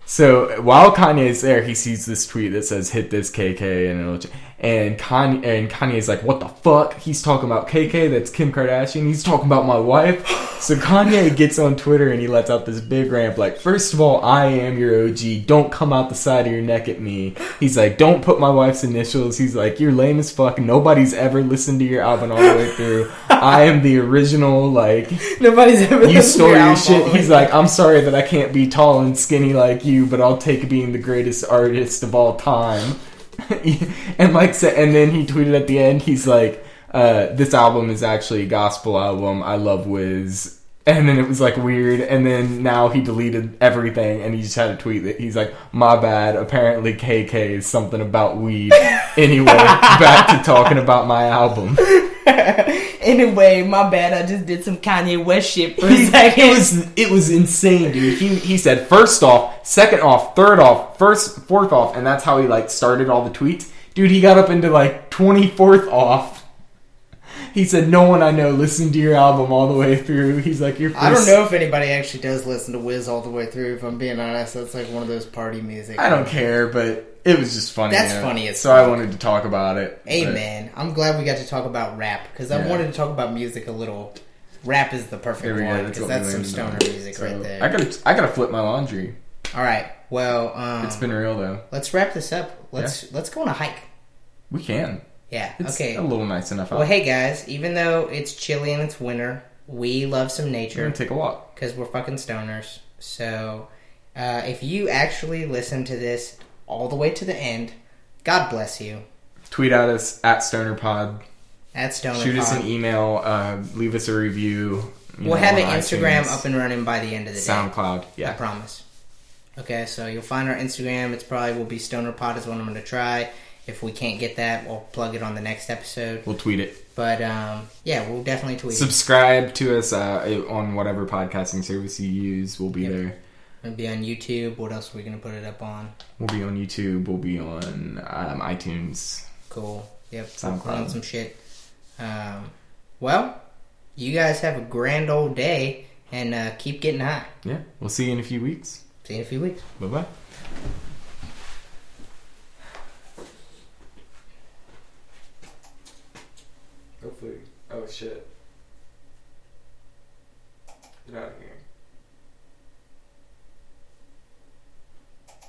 so while Kanye is there, he sees this tweet that says "Hit this KK" and it'll ch- and Kanye and Kanye's like, "What the fuck?" He's talking about KK. That's Kim Kardashian. He's talking about my wife. So Kanye gets on Twitter and he lets out this big rant like, first of all, I am your OG. Don't come out the side of your neck at me." He's like, "Don't put my wife's initials." He's like, "You're lame as fuck. Nobody's ever listened to your album all the way through. I am the original. Like, Nobody's ever you stole your your shit." He's like, "I'm sorry that I can't be tall and skinny like you, but I'll take being the greatest artist of all time." and like, sa- and then he tweeted at the end, he's like, uh, "This album is actually a gospel album. I love Wiz." and then it was like weird, and then now he deleted everything, and he just had a tweet that he's like, "My bad. Apparently, KK is something about weed." anyway, back to talking about my album. anyway, my bad. I just did some Kanye West shit for a second. it was it was insane, dude. He he said first off, second off, third off, first fourth off, and that's how he like started all the tweets. Dude, he got up into like twenty fourth off. He said, "No one I know listened to your album all the way through." He's like, "Your first I don't know if anybody actually does listen to Wiz all the way through. If I'm being honest, that's like one of those party music. I don't care, but it was just funny. That's you know? funny as So I wanted to talk about it. Hey but- I'm glad we got to talk about rap because I Yeah. wanted to talk about music a little. Rap is the perfect one go. That's because that's some stoner on. music So, right there. I gotta I gotta flip my laundry. All right, well, um, It's been real though. let's wrap this up. Let's let's go on a hike. We can. Yeah. It's okay. a little nice enough out. Well, hey guys, even though it's chilly and it's winter, we love some We're nature gonna take a walk. because we're fucking stoners. So, uh, if you actually listen to this all the way to the end, God bless you. Tweet at us at StonerPod. At Stoner Shoot us an email. Uh, leave us a review. We'll know, have an Instagram iTunes, up and running by the end of the day. SoundCloud. Yeah, I promise. Okay, so you'll find our Instagram. It's probably will be Stoner Pod is what I'm going to try. If we can't get that, we'll plug it on the next episode. We'll tweet it. But um, yeah, we'll definitely tweet it. Subscribe to us uh, on whatever podcasting service you use. We'll be Yep. there. It'll be on YouTube. What else are we going to put it up on? We'll be on YouTube. We'll be on um, iTunes. Cool. Yep. SoundCloud. On some shit. Um, well, you guys have a grand old day and uh, keep getting high. Yeah. We'll see you in a few weeks. See you in a few weeks. Bye bye. Hopefully. Oh shit. Get out of here.